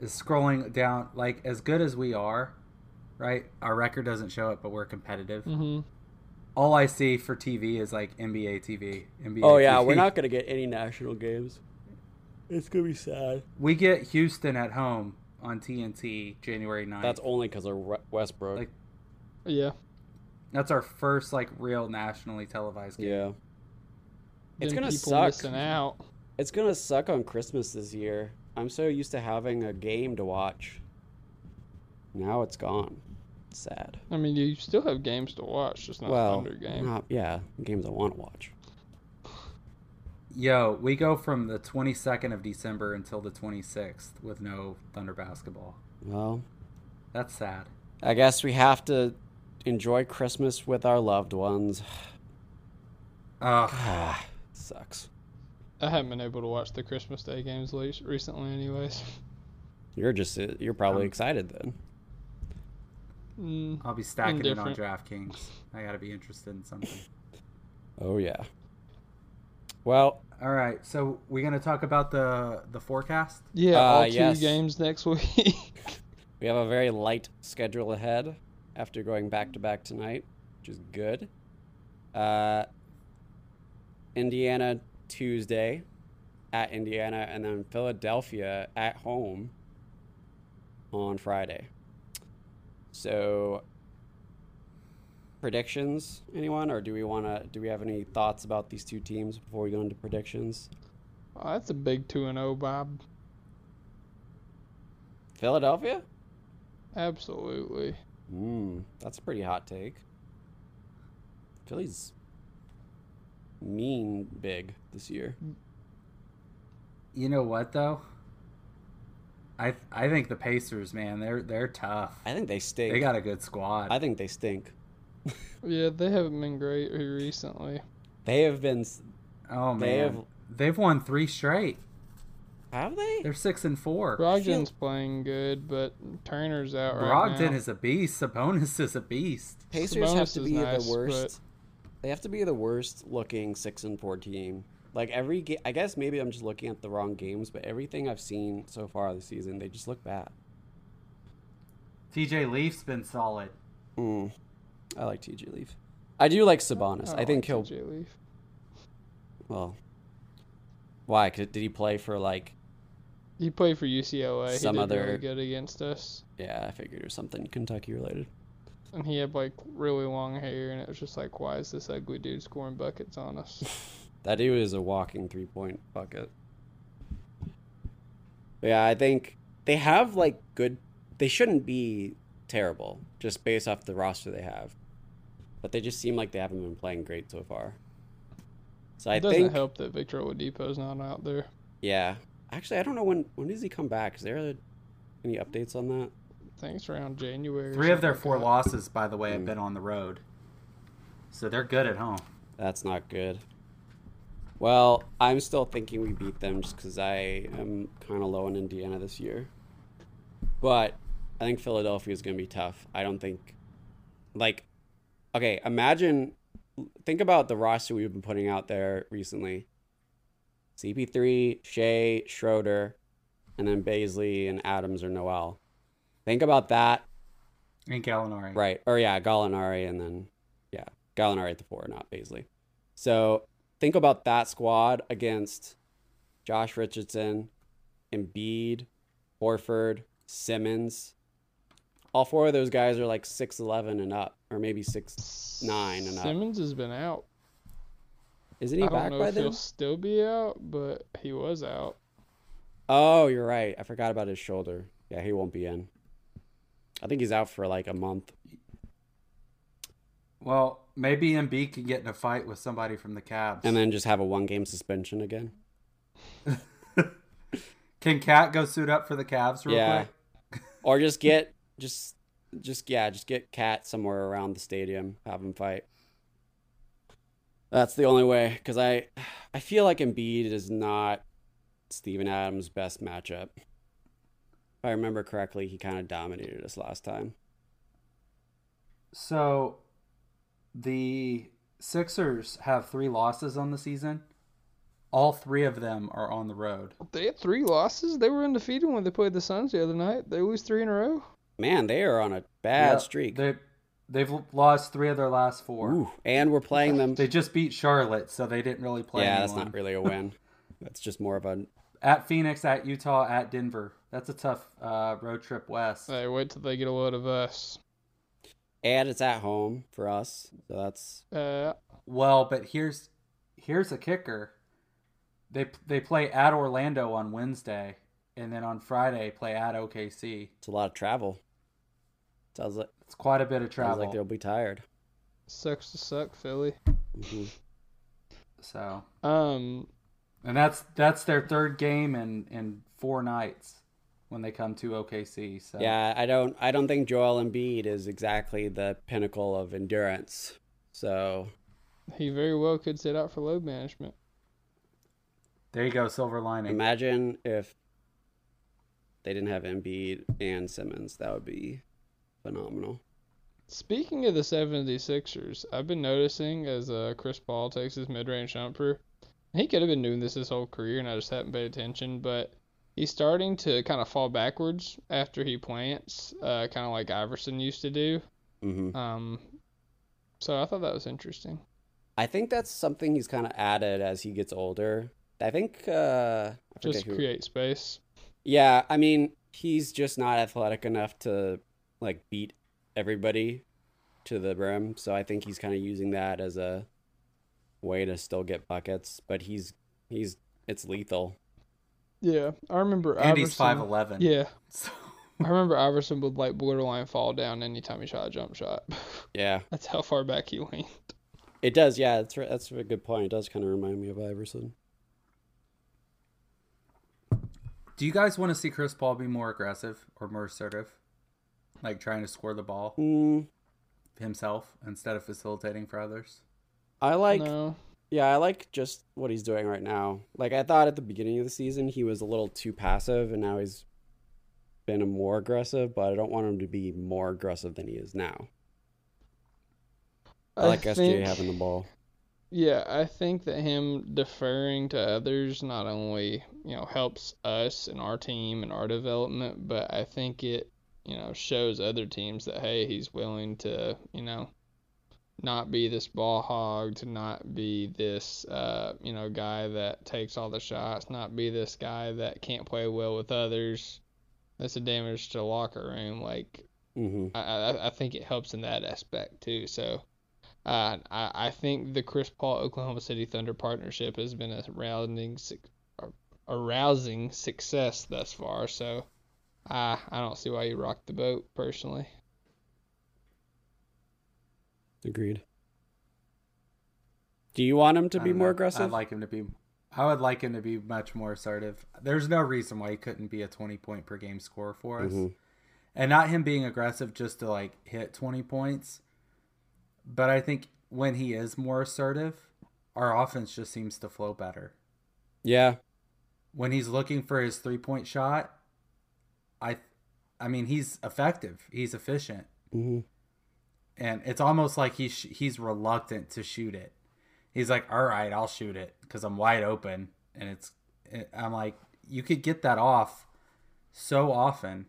Is scrolling down, like, as good as we are, right? Our record doesn't show it, but we're competitive. hmm All I see for TV is, like, NBA TV. NBA Oh yeah, TV. we're not gonna get any national games. It's gonna be sad. We get Houston at home on TNT January 9th. That's only because of Re- Westbrook. Like- Yeah. That's our first, like, real nationally televised game. yeah, It's Them gonna suck. missing out. it's gonna suck on Christmas this year. I'm so used to having a game to watch. Now it's gone. Sad. I mean, you still have games to watch, just not well, Thunder game. not- yeah, games I want to watch. Yo, we go from the 22nd of December until the 26th with no Thunder basketball. Well, That's sad. I guess we have to enjoy Christmas with our loved ones. Ugh. Ah, sucks. I haven't been able to watch the Christmas Day games recently, anyways. You're just you're probably Um, excited then. Mm, I'll be stacking it on Indifferent. DraftKings. I gotta be interested in something. Oh yeah. Well, All right, so we're gonna talk about the the forecast. yeah, Uh, all two yes. games next week. we have a very light schedule ahead after going back to back tonight, which is good. Uh, Indiana Tuesday at Indiana, and then Philadelphia at home on Friday. So, predictions, anyone, or do we want to? Do we have any thoughts about these two teams before we go into predictions? oh, that's a big two and zero, Bob. Philadelphia? Absolutely. Mm, that's a pretty hot take. Philly's mean big this year. You know what though? I I think the Pacers, man, they're they're tough. I think they stink. They got a good squad. I think they stink. Yeah, they haven't been great here recently. They have been. s- oh they man, have- they've won three straight. Have they? They're six and four. Brogdon's playing good, but Turner's out right Brogdon now. is a beast. Sabonis is a beast. Pacers have to be nice, the worst. They have to be the worst looking six and four team. Like every game, I guess maybe I'm just looking at the wrong games, but everything I've seen so far this season, they just look bad. TJ Leaf's been solid. Mm. I like TJ Leaf. I do like Sabonis. I, don't think like he'll TJ Leaf. well. Why? 'Cause Did he play for like? He played for UCLA. Some he did other- really good against us, Yeah, I figured it was something Kentucky related. and he had like really long hair, and it was just like, why is this ugly dude scoring buckets on us? That dude is a walking three point bucket. But yeah, I think they have like good. They shouldn't be terrible just based off the roster they have, but they just seem like they haven't been playing great so far. So I it doesn't think, help that Victor Oladipo's not out there. yeah. Actually, I don't know when when does he come back. Is there any updates on that? Thanks around January. Three of their something four like that. losses, by the way, Mm. have been on the road. So they're good at home. That's not good. Well, I'm still thinking we beat them just because I am kind of low on Indiana this year. But I think Philadelphia is going to be tough. I don't think, like, okay, imagine, think about the roster we've been putting out there recently CP3, Shai, Schroeder, and then Bazley and Adams or Noel. Think about that And Gallinari. Right. Or yeah, Gallinari and then yeah, Gallinari at the four, not Bazley. So think about that squad against Josh Richardson, Embiid, Horford, Simmons. All four of those guys are like six eleven and up, or maybe six nine and up. Simmons has been out. Isn't he I don't know by if then? he'll still be out, but he was out. Oh, you're right. I forgot about his shoulder. Yeah, he won't be in. I think he's out for like a month. Well, maybe Embiid can get in a fight with somebody from the Cavs. And then just have a one game suspension again. can Cat go suit up for the Cavs real Yeah. quick? or just get just just yeah just get cat somewhere around the stadium have him fight that's the only way because i i feel like Embiid is not Steven Adams best matchup if i remember correctly he kind of dominated us last time So the Sixers have three losses on the season. All three of them are on the road. They had three losses. They were undefeated when they played the Suns the other night. They lose three in a row. man they are on a bad Yeah, streak They they've lost three of their last four. Ooh, and we're playing them They just beat Charlotte, so they didn't really play. yeah that's not really a win that's just more of a At Phoenix, at Utah, at Denver. That's a tough uh, road trip west. Hey, wait till they get a load of us. And it's at home for us so that's Uh, Well, but here's here's a kicker. They they play at Orlando on Wednesday, and then on Friday play at OKC. It's a lot of travel. Sounds like It's quite a bit of travel. sounds like they'll be tired. Sucks to suck, Philly. hmm so, Um, and that's that's their third game in in four nights when they come to OKC. So Yeah, I don't I don't think Joel Embiid is exactly the pinnacle of endurance. So he very well could sit out for load management. there you go, silver lining. imagine if they didn't have Embiid and Simmons. That would be phenomenal. Speaking of the 76ers, I've been noticing as uh, Chris Paul takes his mid-range jumper, he could have been doing this his whole career and I just haven't paid attention, but he's starting to kind of fall backwards after he plants, uh, kind of like Iverson used to do. hmm Um, so I thought that was interesting. I think that's something he's kind of added as he gets older. I think uh, I Just who- create space. Yeah, I mean, he's just not athletic enough to like beat everybody to the rim. So I think he's kind of using that as a way to still get buckets. But he's he's it's lethal. Yeah, I remember and he's Iverson. five eleven. Yeah, So, I remember Iverson would like borderline fall down anytime he shot a jump shot. Yeah, That's how far back he went. it does. Yeah, that's right. That's a good point. It does kind of remind me of Iverson. do you guys want to see Chris Paul be more aggressive or more assertive, like trying to score the ball Mm, himself instead of facilitating for others? I like. no, Yeah, I like just what he's doing right now. Like I thought at the beginning of the season he was a little too passive, and now he's been more aggressive. But I don't want him to be more aggressive than he is now. I, like SGA think- having the ball. Yeah, I think that him deferring to others not only, you know, helps us and our team and our development, but I think it, you know, shows other teams that hey, he's willing to, you know, not be this ball hog, to not be this uh, you know, guy that takes all the shots, not be this guy that can't play well with others. That's a damage to the locker room. Like hmm I, I I think it helps in that aspect too. So, uh, I I think the Chris Paul Oklahoma City Thunder partnership has been a rousing suc- a rousing success thus far. So, I I don't see why you rock the boat personally. Agreed. Do you want him to be more know. aggressive? I'd like him to be. I would like him to be much more assertive. There's no reason why he couldn't be a 20 point per game scorer for us, Mhm. and not him being aggressive just to like hit 20 points. But I think when he is more assertive, our offense just seems to flow better. yeah, When he's looking for his three point shot, I, I mean he's effective. He's efficient. hmm and it's almost like he's he's reluctant to shoot it. He's like, "All right, I'll shoot it because I'm wide open." And it's, it, I'm like, you could get that off so often.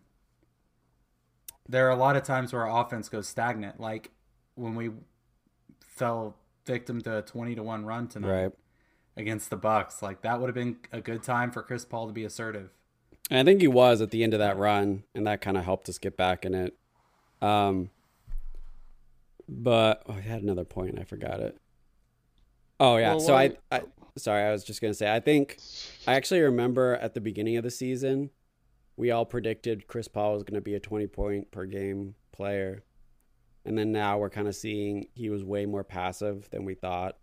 There are a lot of times where our offense goes stagnant, like when we fell victim to a twenty to one run tonight right. against the Bucks. Like that would have been a good time for Chris Paul to be assertive. And I think he was at the end of that run, and that kind of helped us get back in it. Um, but oh, I had another point. I forgot it. Oh yeah. Well, so I, I, sorry, I was just gonna say. I think I actually remember at the beginning of the season, we all predicted Chris Paul was gonna be a twenty point per game player, and then now we're kind of seeing he was way more passive than we thought,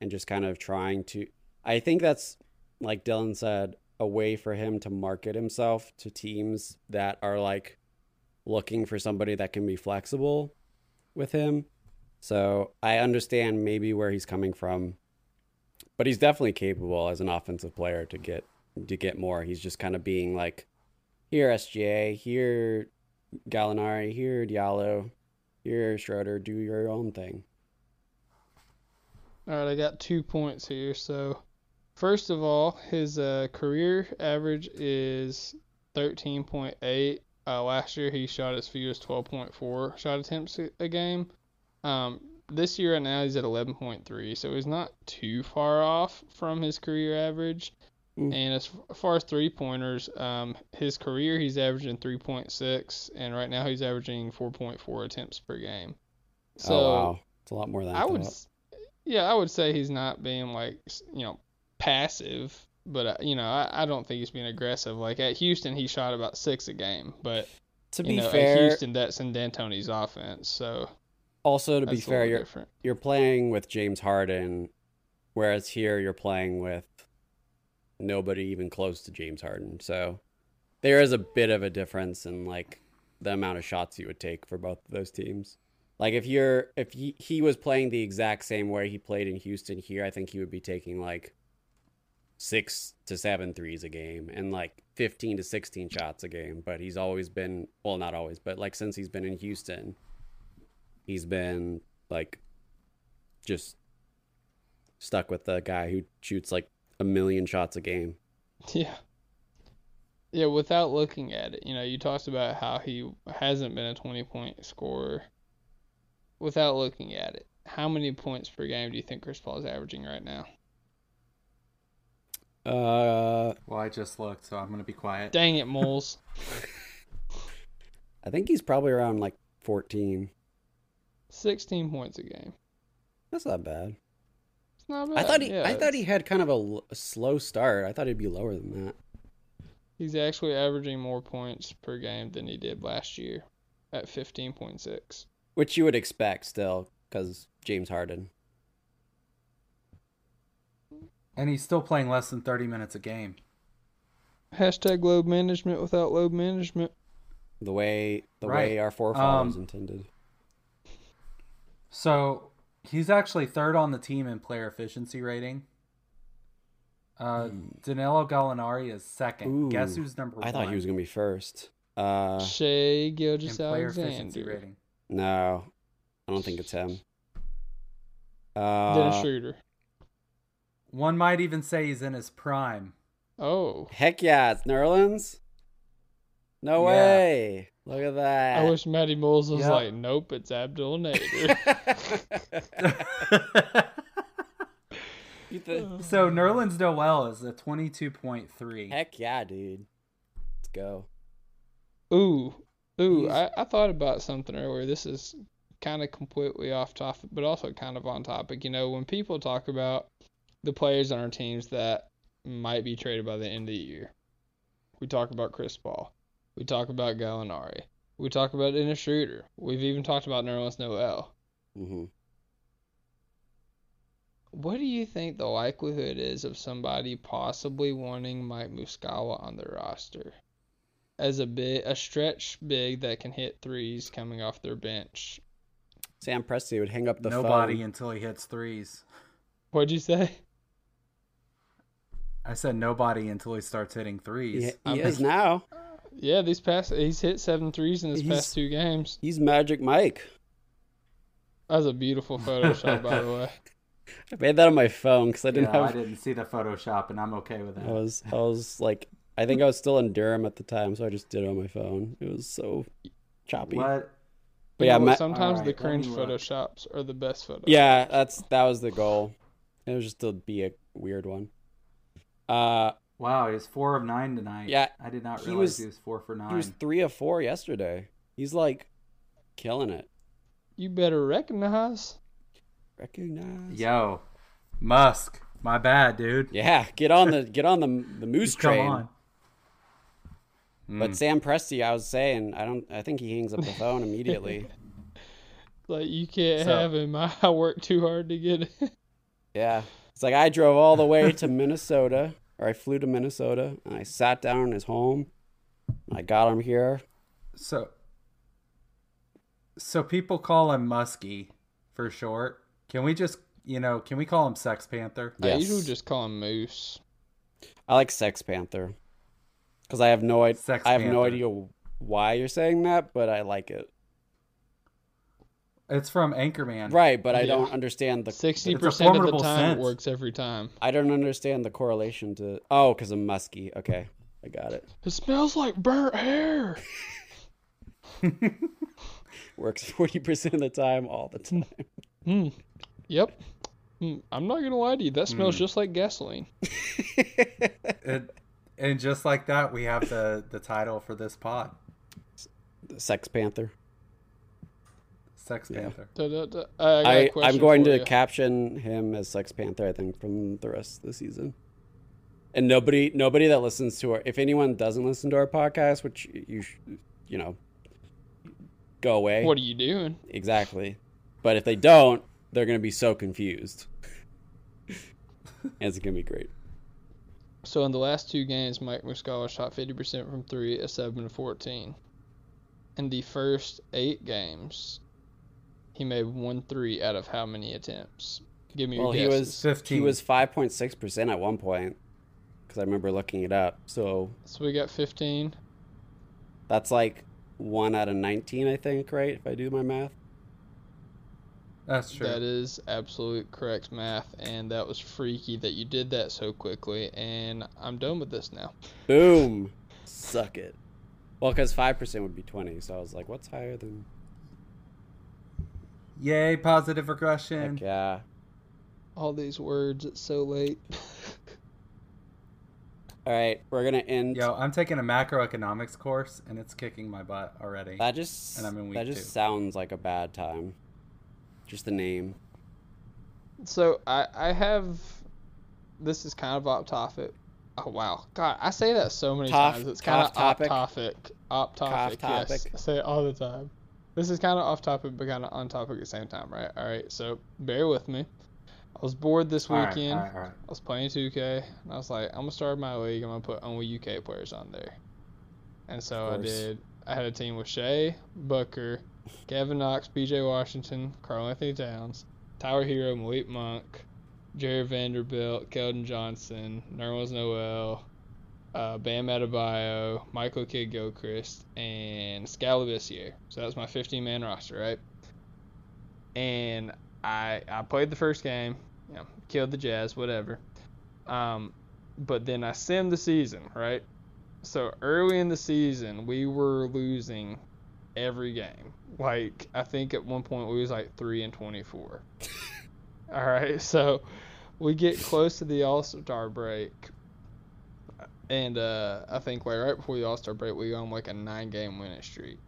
and just kind of trying to. I think that's like Dylan said, a way for him to market himself to teams that are like looking for somebody that can be flexible with him. So I understand maybe where he's coming from, but he's definitely capable as an offensive player to get to get more. He's just kind of being like, here SGA, here Gallinari, here Diallo, here Schroeder, do your own thing. All right, I got two points here. So, first of all, his uh, career average is 13.8. Uh, last year, he shot as few as 12.4 shot attempts a- game. Um, this year, right now, he's at 11.3, so he's not too far off from his career average. Mm. And as far as three pointers, um, his career he's averaging 3.6, and right now he's averaging 4.4 attempts per game. So oh wow, it's a lot more than I, I would, yeah, I would say he's not being like, you know, passive, but uh, you know, I, I don't think he's being aggressive. Like at Houston, he shot about six a game, but To you be know, at fair, Houston, that's in D'Antoni's offense, so also to be fair, you're different. you're playing with James Harden, whereas here you're playing with nobody even close to James Harden. So there is a bit of a difference in like the amount of shots you would take for both of those teams. Like if you're if he, he was playing the exact same way he played in Houston here, I think he would be taking like six to seven threes a game and like 15 to 16 shots a game. But he's always been, well, not always, but like since he's been in Houston, he's been like just stuck with the guy who shoots like a million shots a game. Yeah. Yeah, without looking at it, you know, you talked about how he hasn't been a 20 point scorer. Without looking at it, how many points per game do you think Chris Paul is averaging right now? Uh, Well, I just looked, so I'm gonna be quiet. Dang it, Moles. I think he's probably around like 14. 16 points a game. That's not bad. It's not bad. I thought he, yeah, I thought he had kind of a, l- a slow start. I thought he'd be lower than that. He's actually averaging more points per game than he did last year at 15.6. Which you would expect still, because James Harden. And he's still playing less than 30 minutes a game. Hashtag load management without load management. The way the Right. way our forefathers Um, intended. So he's actually third on the team in player efficiency rating. Uh, Danilo Gallinari is second. Ooh, Guess who's number one? I thought he was gonna be first. Uh, Shai in Gilgeous player efficiency Alexander. rating. no, I don't think it's him. Uh, Dennis Schroeder. One might even say he's in his prime. Oh. heck yeah, it's Nerlens. No Yeah. way! Look at that. I wish Matty Moles was Yeah. like, nope, it's Abdel Nader. You th- so Nerlens Noel is a 22.3. heck yeah, dude. Let's go. Ooh, ooh, I, I thought about something earlier. This is kind of completely off topic, but also kind of on topic. You know, when people talk about the players on our teams that might be traded by the end of the year, we talk about Chris Paul, we talk about Gallinari, we talk about Dennis Schroeder, we've even talked about Nerlens Noel. hmm What do you think the likelihood is of somebody possibly wanting Mike Muscala on their roster as a big, a stretch big that can hit threes coming off their bench? Sam Presti would hang up the Nobody phone. until he hits threes. What'd you say? I said nobody until he starts hitting threes. He, I'm he is now. Yeah, these past he's hit seven threes in his He's- past two games. He's Magic Mike. That's a beautiful Photoshop, by the way. I made that on my phone because I didn't I have. didn't see the Photoshop, and I'm okay with I that. was I was like I think I was still in Durham at the time, so I just did it on my phone. It was so choppy. What? But You yeah, know sometimes Alright, the cringe me look. Photoshops are the best photos. yeah, that's that was the goal. It was just to be a weird one. Uh, Wow, he was four of nine tonight. Yeah, I did not he realize was- he was four for nine. he was three of four yesterday. He's like killing it. You better recognize. Recognize. Yo, Musk, my bad, dude. Yeah, get on the get on the the moose Come train. on. But Sam Presti, I was saying, I don't. I think he hangs up the phone immediately. Like you can't So- have him. I work too hard to get it. Yeah. It's like I drove all the way to Minnesota, or I flew to Minnesota, and I sat down in his home. I got him here. So, so people call him Muskie for short. Can we just, you know, can we call him Sex Panther? I Yes. usually just call him Moose. I like Sex Panther because I have no idea. Sex I have no idea why you're saying that, but I like it. It's from Anchorman. Right, but I Yeah. don't understand the. Sixty It's a percent of the time sense. it works every time. I don't understand the correlation to. Oh, because I'm musky. Okay, I got it. It smells like burnt hair. Works forty percent of the time, all the time. Hmm. Yep. Hmm. I'm not gonna lie to you. That smells Hmm. just like gasoline. And, and just like that, we have the the title for this pod, Sex Panther. Sex Yeah. Panther. Da, da, da. I, I got a I, I'm going to you. caption him as Sex Panther. I think from the rest of the season. And nobody, nobody that listens to our, if anyone doesn't listen to our podcast, which you, you know, go away. What are you doing? Exactly. But if they don't, they're going to be so confused. it's going to be great. So in the last two games, Mike Muscala shot 50% from three at 7 to 14. In the first eight games, he made one three out of how many attempts? Give me Well, your he guesses. was 15. he was 5.6% at one point cuz I remember looking it up. So So we got 15. that's like 1 out of 19, I think, right? If I do my math. That's true. That is absolute correct math, and that was freaky that you did that so quickly. And I'm done with this now. Boom. Suck it. Well, cuz 5% would be 20, so I was like, what's higher than Yay, positive regression. Heck yeah. All these words, it's so late. All right, we're going to end Yo, I'm taking a macroeconomics course and it's kicking my butt already. That just And I'm in that just two. sounds like a bad time. Just the name. So I I have this is kind of off topic. Oh wow, God, I say that so many Toff- times. It's kind of cough off topic. topic. Off topic. Yes. I say it all the time. This is kind of off topic, but kind of on topic at the same time, right? All right, so bear with me. I was bored this weekend. all right, all right. I was playing 2K, and I was like, I'm gonna start my league. I'm gonna put only UK players on there. And so I did. I had a team with Shai, Booker, Kevin Knox, PJ Washington, Karl Anthony Towns, Tyler Herro, Malik Monk, Jarred Vanderbilt, Keldon Johnson, Nerlens Noel, uh, Bam Adebayo, Michael Kidd Gilchrist, and Skal Labissière. So that's my 15 man roster, right? And I I played the first game, you know, killed the Jazz, whatever. Um, but then I simmed the season, right? So early in the season, we were losing every game. Like I think at one point we was like three and twenty-four. All right, so we get close to the All Star break, and uh, I think like right before the All Star break, we go on like a nine-game winning streak.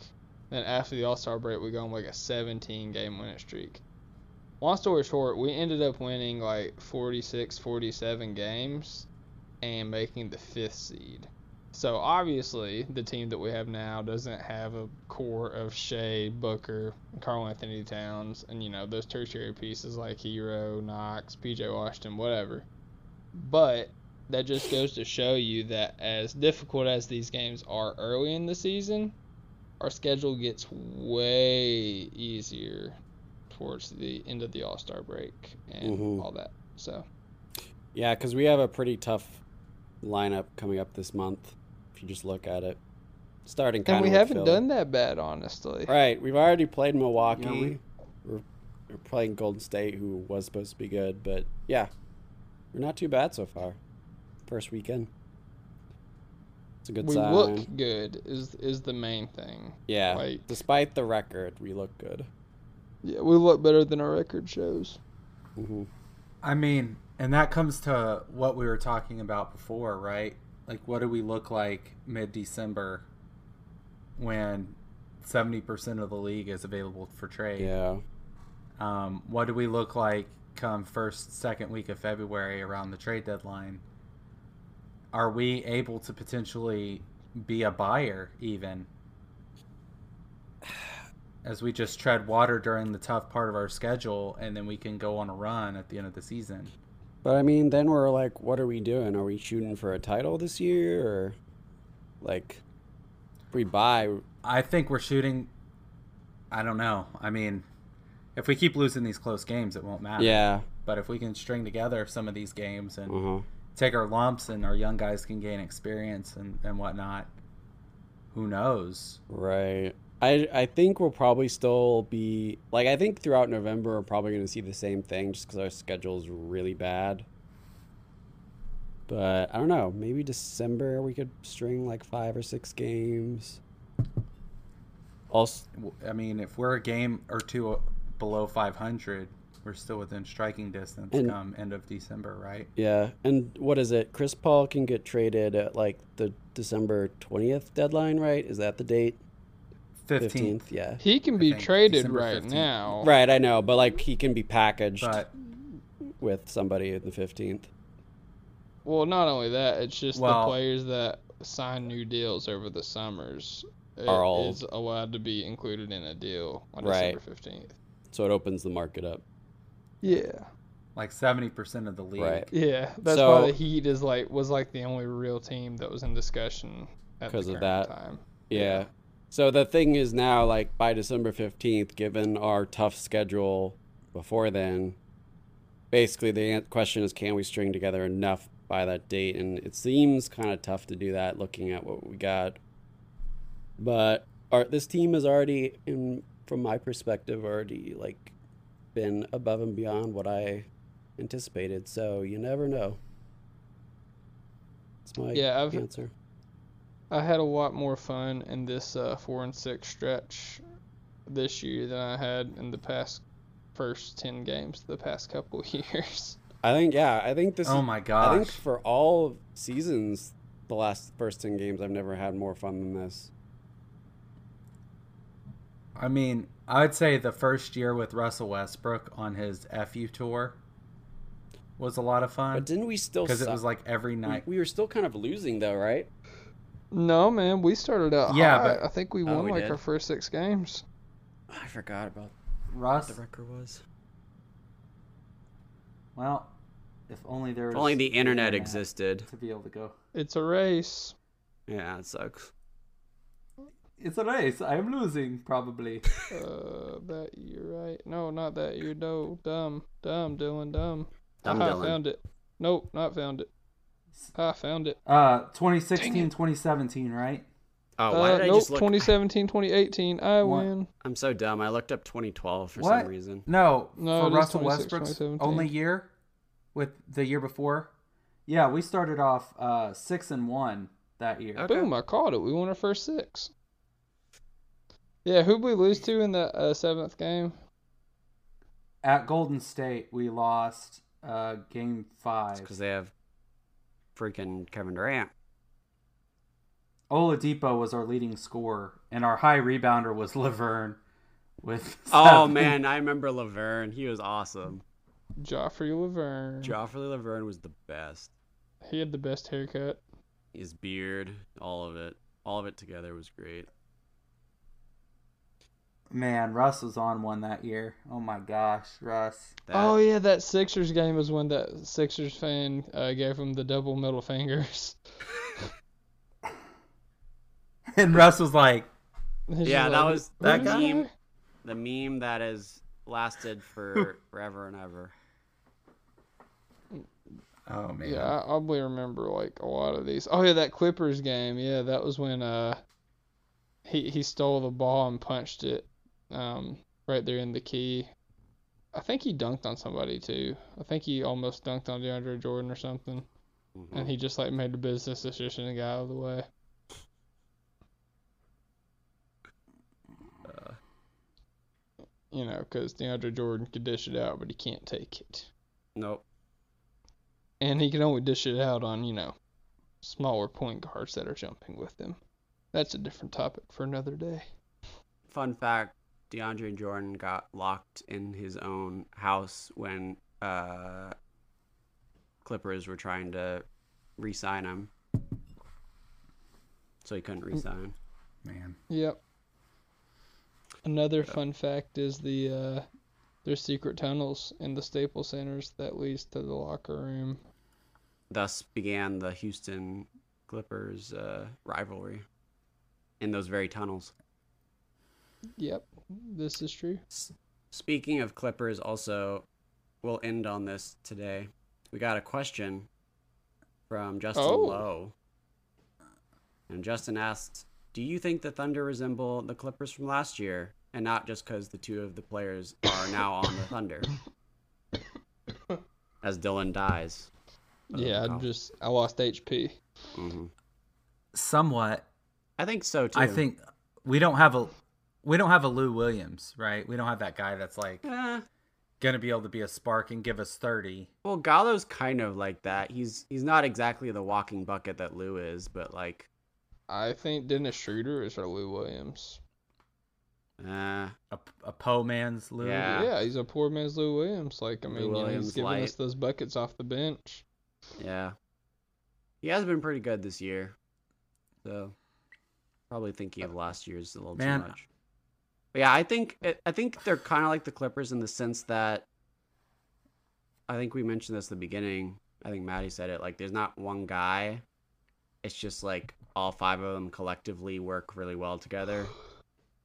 Then after the All Star break, we go on like a 17-game winning streak. Long story short, we ended up winning like 46, 47 games and making the fifth seed. So obviously, the team that we have now doesn't have a core of Shai, Booker, Karl Anthony Towns, and you know those tertiary pieces like Herro, Knox, PJ Washington, whatever. But that just goes to show you that as difficult as these games are early in the season, our schedule gets way easier towards the end of the All Star break and Mhm. all that. So Yeah, because we have a pretty tough lineup coming up this month. If you just look at it, starting kind and of we haven't done that bad, honestly. Right, we've already played Milwaukee. Yeah, we- we're, we're playing Golden State, who was supposed to be good, but yeah, we're not too bad so far. First weekend, it's a good we sign. look good is is the main thing. yeah, like- despite the record, we look good. Yeah, we look better than our record shows. hmm I mean, and that comes to what we were talking about before, right? Like, what do we look like mid December when 70% of the league is available for trade? Yeah, Um, what do we look like come first, second week of February around the trade deadline? Are we able to potentially be a buyer even as we just tread water during the tough part of our schedule and then we can go on a run at the end of the season? but I mean, then we're like, what are we doing? Are we shooting for a title this year, or like, if we buy? I think we're shooting. I don't know. I mean, if we keep losing these close games, it won't matter. Yeah, But if we can string together some of these games and huh. Take our lumps and our young guys can gain experience and, and whatnot, who knows? Right. I I think we'll probably still be like I think throughout November we're probably going to see the same thing just because our schedule is really bad. But I don't know. Maybe December we could string like five or six games. Also, I mean, if we're a game or two below 500, we're still within striking distance And- come end of December, right? yeah. And what is it? Chris Paul can get traded at like the December twentieth deadline, right? Is that the date? 15th. Yeah. He can I be traded December right 15th. now. Right. I know, but like he can be packaged But with somebody in the fifteenth. Well, not only that, it's just Well- the players that sign new deals over the summers it Are all- is allowed to be included in a deal on Right. December fifteenth. So it opens the market up. Yeah, Like seventy percent of the league. Right. yeah. That's So- why the Heat is like was like the only real team that was in discussion because of that. time. Yeah. So the thing is now, like by December fifteenth, given our tough schedule before then, basically the question is, can we string together enough by that date? And it seems kind of tough to do that, looking at what we got. But our this team is already, in from my perspective, already like been above and beyond what I anticipated. So you never know. That's my Yeah, I've- answer. I had a lot more fun in this uh, four and six stretch this year than I had in the past first ten games the past couple years. I think yeah, I think this Oh my god! I think for all seasons the last first 10 games I've never had more fun than this. I mean, I'd say the first year with Russell Westbrook on his FU tour was a lot of fun. But didn't we still because it was like every night. we were still kind of losing though, right? No, man, we started out Yeah, hot. but- I think we Oh, won we like did? our first six games. I forgot about Russ, what the record was. well, if only there was If only the internet existed. to be able to go. It's a race. Yeah, it sucks. It's a race. I am losing probably. Uh, that you're right? No, not that year. No, dumb, dumb, Dylan, dumb. Dumb Aha, Dylan. found it. Nope, not found it. I found it. Uh, 2016, 2017, right? Oh, why uh, did I nope, just look 2017, 2018. I What? win. I'm so dumb. I looked up 2012 for What? some reason. No, No, for Russell Westbrook's only year with the year before. Yeah, we started off uh, six and one that year. Okay. Boom, I called it. We won our first six. Yeah, who'd we lose to in the uh, seventh game? At Golden State, we lost uh, game five. Because they have freaking Kevin Durant. Oladipo was our leading scorer, and our high rebounder was Lauvergne. With Oh seven. man, I remember Lauvergne. He was awesome. Joffrey Lauvergne. Joffrey Lauvergne was the best. he had the best haircut. His beard, all of it, all of it together was great. Man, Russ was on one that year. Oh my gosh, Russ. That, Oh yeah, that Sixers game was when that Sixers fan uh, gave him the double middle fingers. And Russ was like, Yeah, that like, was that meme. The meme that has lasted for forever and ever. "Oh man, Yeah, I, I only remember like a lot of these. Oh yeah, that Clippers game. Yeah, that was when uh he he stole the ball and punched it um right there in the key. I think he dunked on somebody too. I think he almost dunked on DeAndre Jordan or something, Mhm. and he just like made a business decision and got out of the way. Uh, You know, because DeAndre Jordan could dish it out, but he can't take it, Nope. and he can only dish it out on you know smaller point guards that are jumping with him. That's a different topic for another day. Fun fact: DeAndre Jordan got locked in his own house when uh, Clippers were trying to re-sign him, so he couldn't re-sign. man." Yep. Another fun fact is the uh, there's secret tunnels in the Staples Centers that leads to the locker room. Thus began the Houston Clippers uh, rivalry in those very tunnels. Yep, this is true. S- Speaking of Clippers, also, we'll end on this today. We got a question from Justin Oh. Lowe. And Justin asked, Do you think the Thunder resemble the Clippers from last year? And not just because the two of the players are now on the Thunder. As Dylan dies. Yeah, I Oh. just I lost HP. hmm Somewhat. I think so too. I think we don't have a we don't have a Lou Williams, right? We don't have that guy that's like Eh, gonna be able to be a spark and give us thirty. well, Gallo's kind of like that. He's he's not exactly the walking bucket that Lou is, but like, I think Dennis Schroeder is our Lou Williams. eh, A, a po man's Lou. Yeah. Yeah, he's a poor man's Lou Williams. Like I mean, you know, he's giving light. us those buckets off the bench. yeah. He has been pretty good this year. So probably thinking of last year's a little Man. too much. But yeah, I think I think they're kind of like the Clippers in the sense that I think we mentioned this at the beginning. I think Maddie said it. Like, there's not one guy. It's just like all five of them collectively work really well together.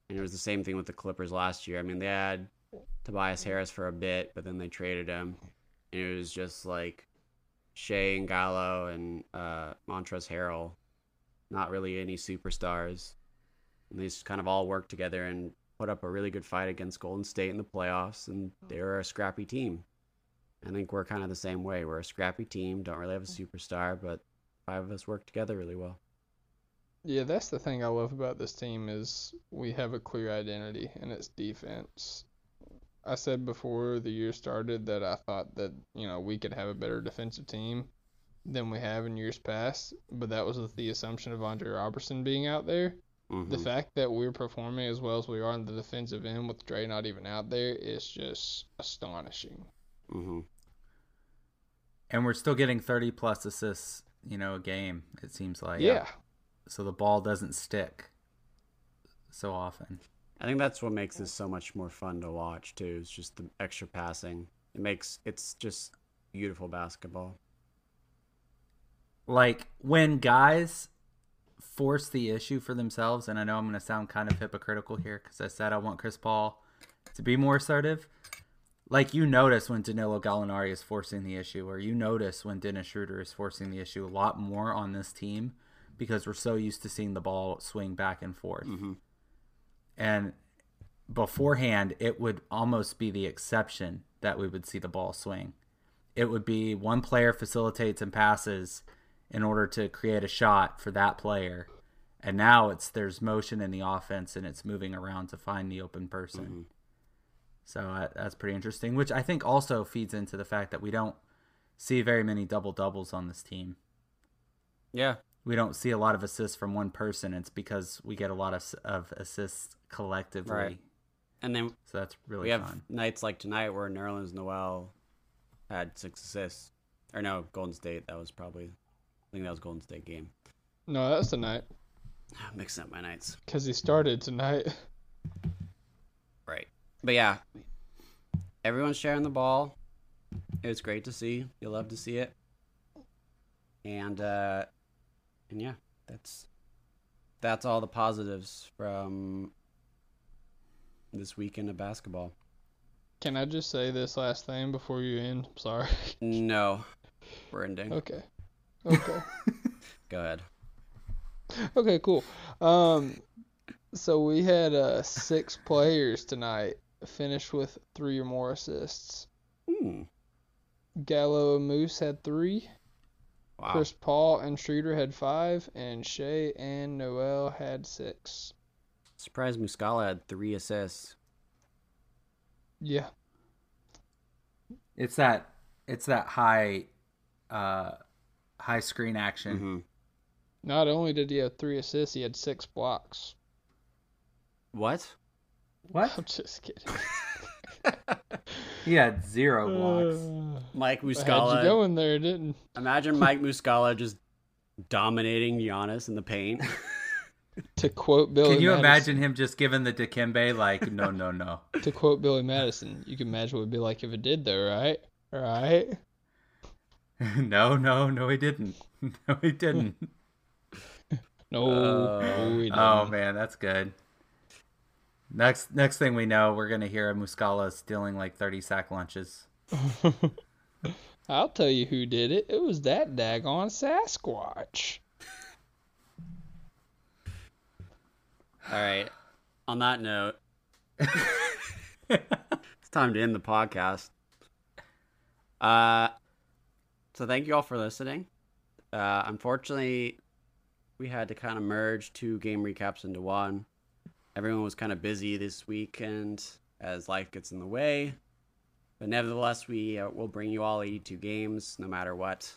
And it was the same thing with the Clippers last year. I mean, they had Tobias Harris for a bit, but then they traded him. And it was just like Shai and Gallo and uh, Montrezl Harrell. Not really any superstars. And they just kind of all worked together and put up a really good fight against Golden State in the playoffs. And oh. they're a scrappy team. I think we're kind of the same way. We're a scrappy team, don't really have a hmm. superstar, but five of us work together really well. Yeah, that's the thing I love about this team is we have a clear identity and it's defense. I said before the year started that I thought that, you know, we could have a better defensive team than we have in years past, but that was with the assumption of Andre Roberson being out there. The Mhm. fact that we're performing as well as we are on the defensive end with Dre not even out there is just astonishing. hmm And we're still getting 30 plus assists, you know, a game, it seems like. yeah. So the ball doesn't stick so often. I think that's what makes this so much more fun to watch too. Is just the extra passing. It makes it's just beautiful basketball. Like when guys force the issue for themselves, and I know I'm going to sound kind of hypocritical here because I said I want Chris Paul to be more assertive. Like you notice when Danilo Gallinari is forcing the issue, or you notice when Dennis Schroeder is forcing the issue a lot more on this team because we're so used to seeing the ball swing back and forth. Mm-hmm. And beforehand, it would almost be the exception that we would see the ball swing. It would be one player facilitates and passes in order to create a shot for that player. And now it's there's motion in the offense and it's moving around to find the open person. So uh, that's pretty interesting, which I think also feeds into the fact that we don't see very many double doubles on this team. Yeah, We don't see a lot of assists from one person. It's because we get a lot of, of assists collectively. Right. and then So that's really we have fun. nights like tonight where Nerlens Noel had six assists, or no, Golden State. That was probably, think that was Golden State game. No, that's tonight Mixing up my nights. because he started tonight. Right. But yeah, everyone's sharing the ball. It was great to see. You love to see it. And uh and yeah, that's that's all the positives from this weekend of basketball. Can I just say this last thing before you end? I'm sorry. No. We're ending. Okay. Okay. Go ahead. okay, cool. Um so we had uh six players tonight finish with three or more assists. Hmm. Gallo and Moose had three. Wow. Chris Paul and Schroeder had five, and Shai and Noel had six. Surprised Muscala had three assists. Yeah. It's that it's that high uh high screen action. hmm Not only did he have three assists, he had six blocks. What? What? I'm just kidding. He had zero blocks. Uh, Mike I had you Muscala. going there, didn't? Imagine Mike Muscala just dominating Giannis in the paint. To quote Billy Can you Madison, imagine him just giving the Dikembe like no no no? To quote Billy Madison, you can imagine what it'd be like if it did, though, right? Right? no no no he didn't. No he didn't. No, no, he didn't. Oh man, that's good. Next next thing we know, we're gonna hear a Muscala stealing like thirty sack lunches. I'll tell you who did it. It was that daggone Sasquatch. All right. On that note, it's time to end the podcast. Uh, so thank you all for listening. Uh, unfortunately, we had to kind of merge two game recaps into one. Everyone was kind of busy this weekend as life gets in the way. But nevertheless, we uh, will bring you all 82 games no matter what.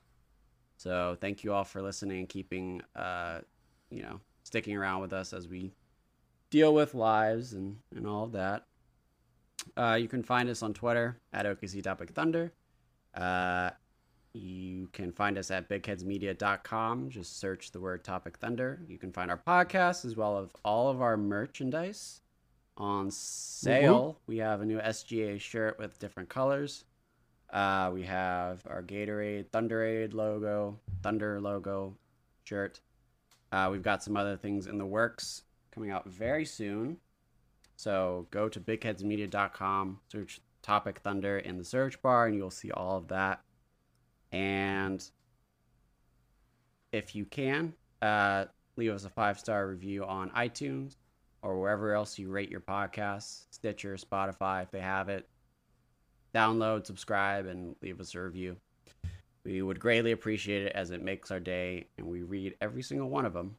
So thank you all for listening and keeping, uh, you know, sticking around with us as we deal with lives and, and all of that. Uh, you can find us on Twitter at OKC Topic Thunder. You can find us at bigheadsmedia.com. Just search the word Topic Thunder. You can find our podcast as well as all of our merchandise on sale. We have a new SGA shirt with different colors. Uh, we have our Gatorade Thunderade logo, Thunder logo shirt. Uh, we've got some other things in the works coming out very soon. So go to bigheadsmedia.com, search Topic Thunder in the search bar, and you'll see all of that. And if you can, uh, leave us a five star review on iTunes or wherever else you rate your podcasts, Stitcher, Spotify, if they have it. Download, subscribe, and leave us a review. We would greatly appreciate it as it makes our day, and we read every single one of them.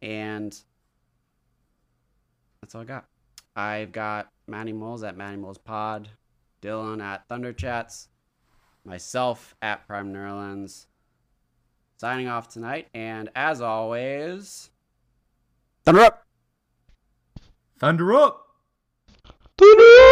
And that's all I got. I've got Manny Moles at Manny Moles Pod, Dylan at Thunder Chats, myself at Prime Nerlens. Signing off tonight, and as always, Thunder up! Thunder up! Thank you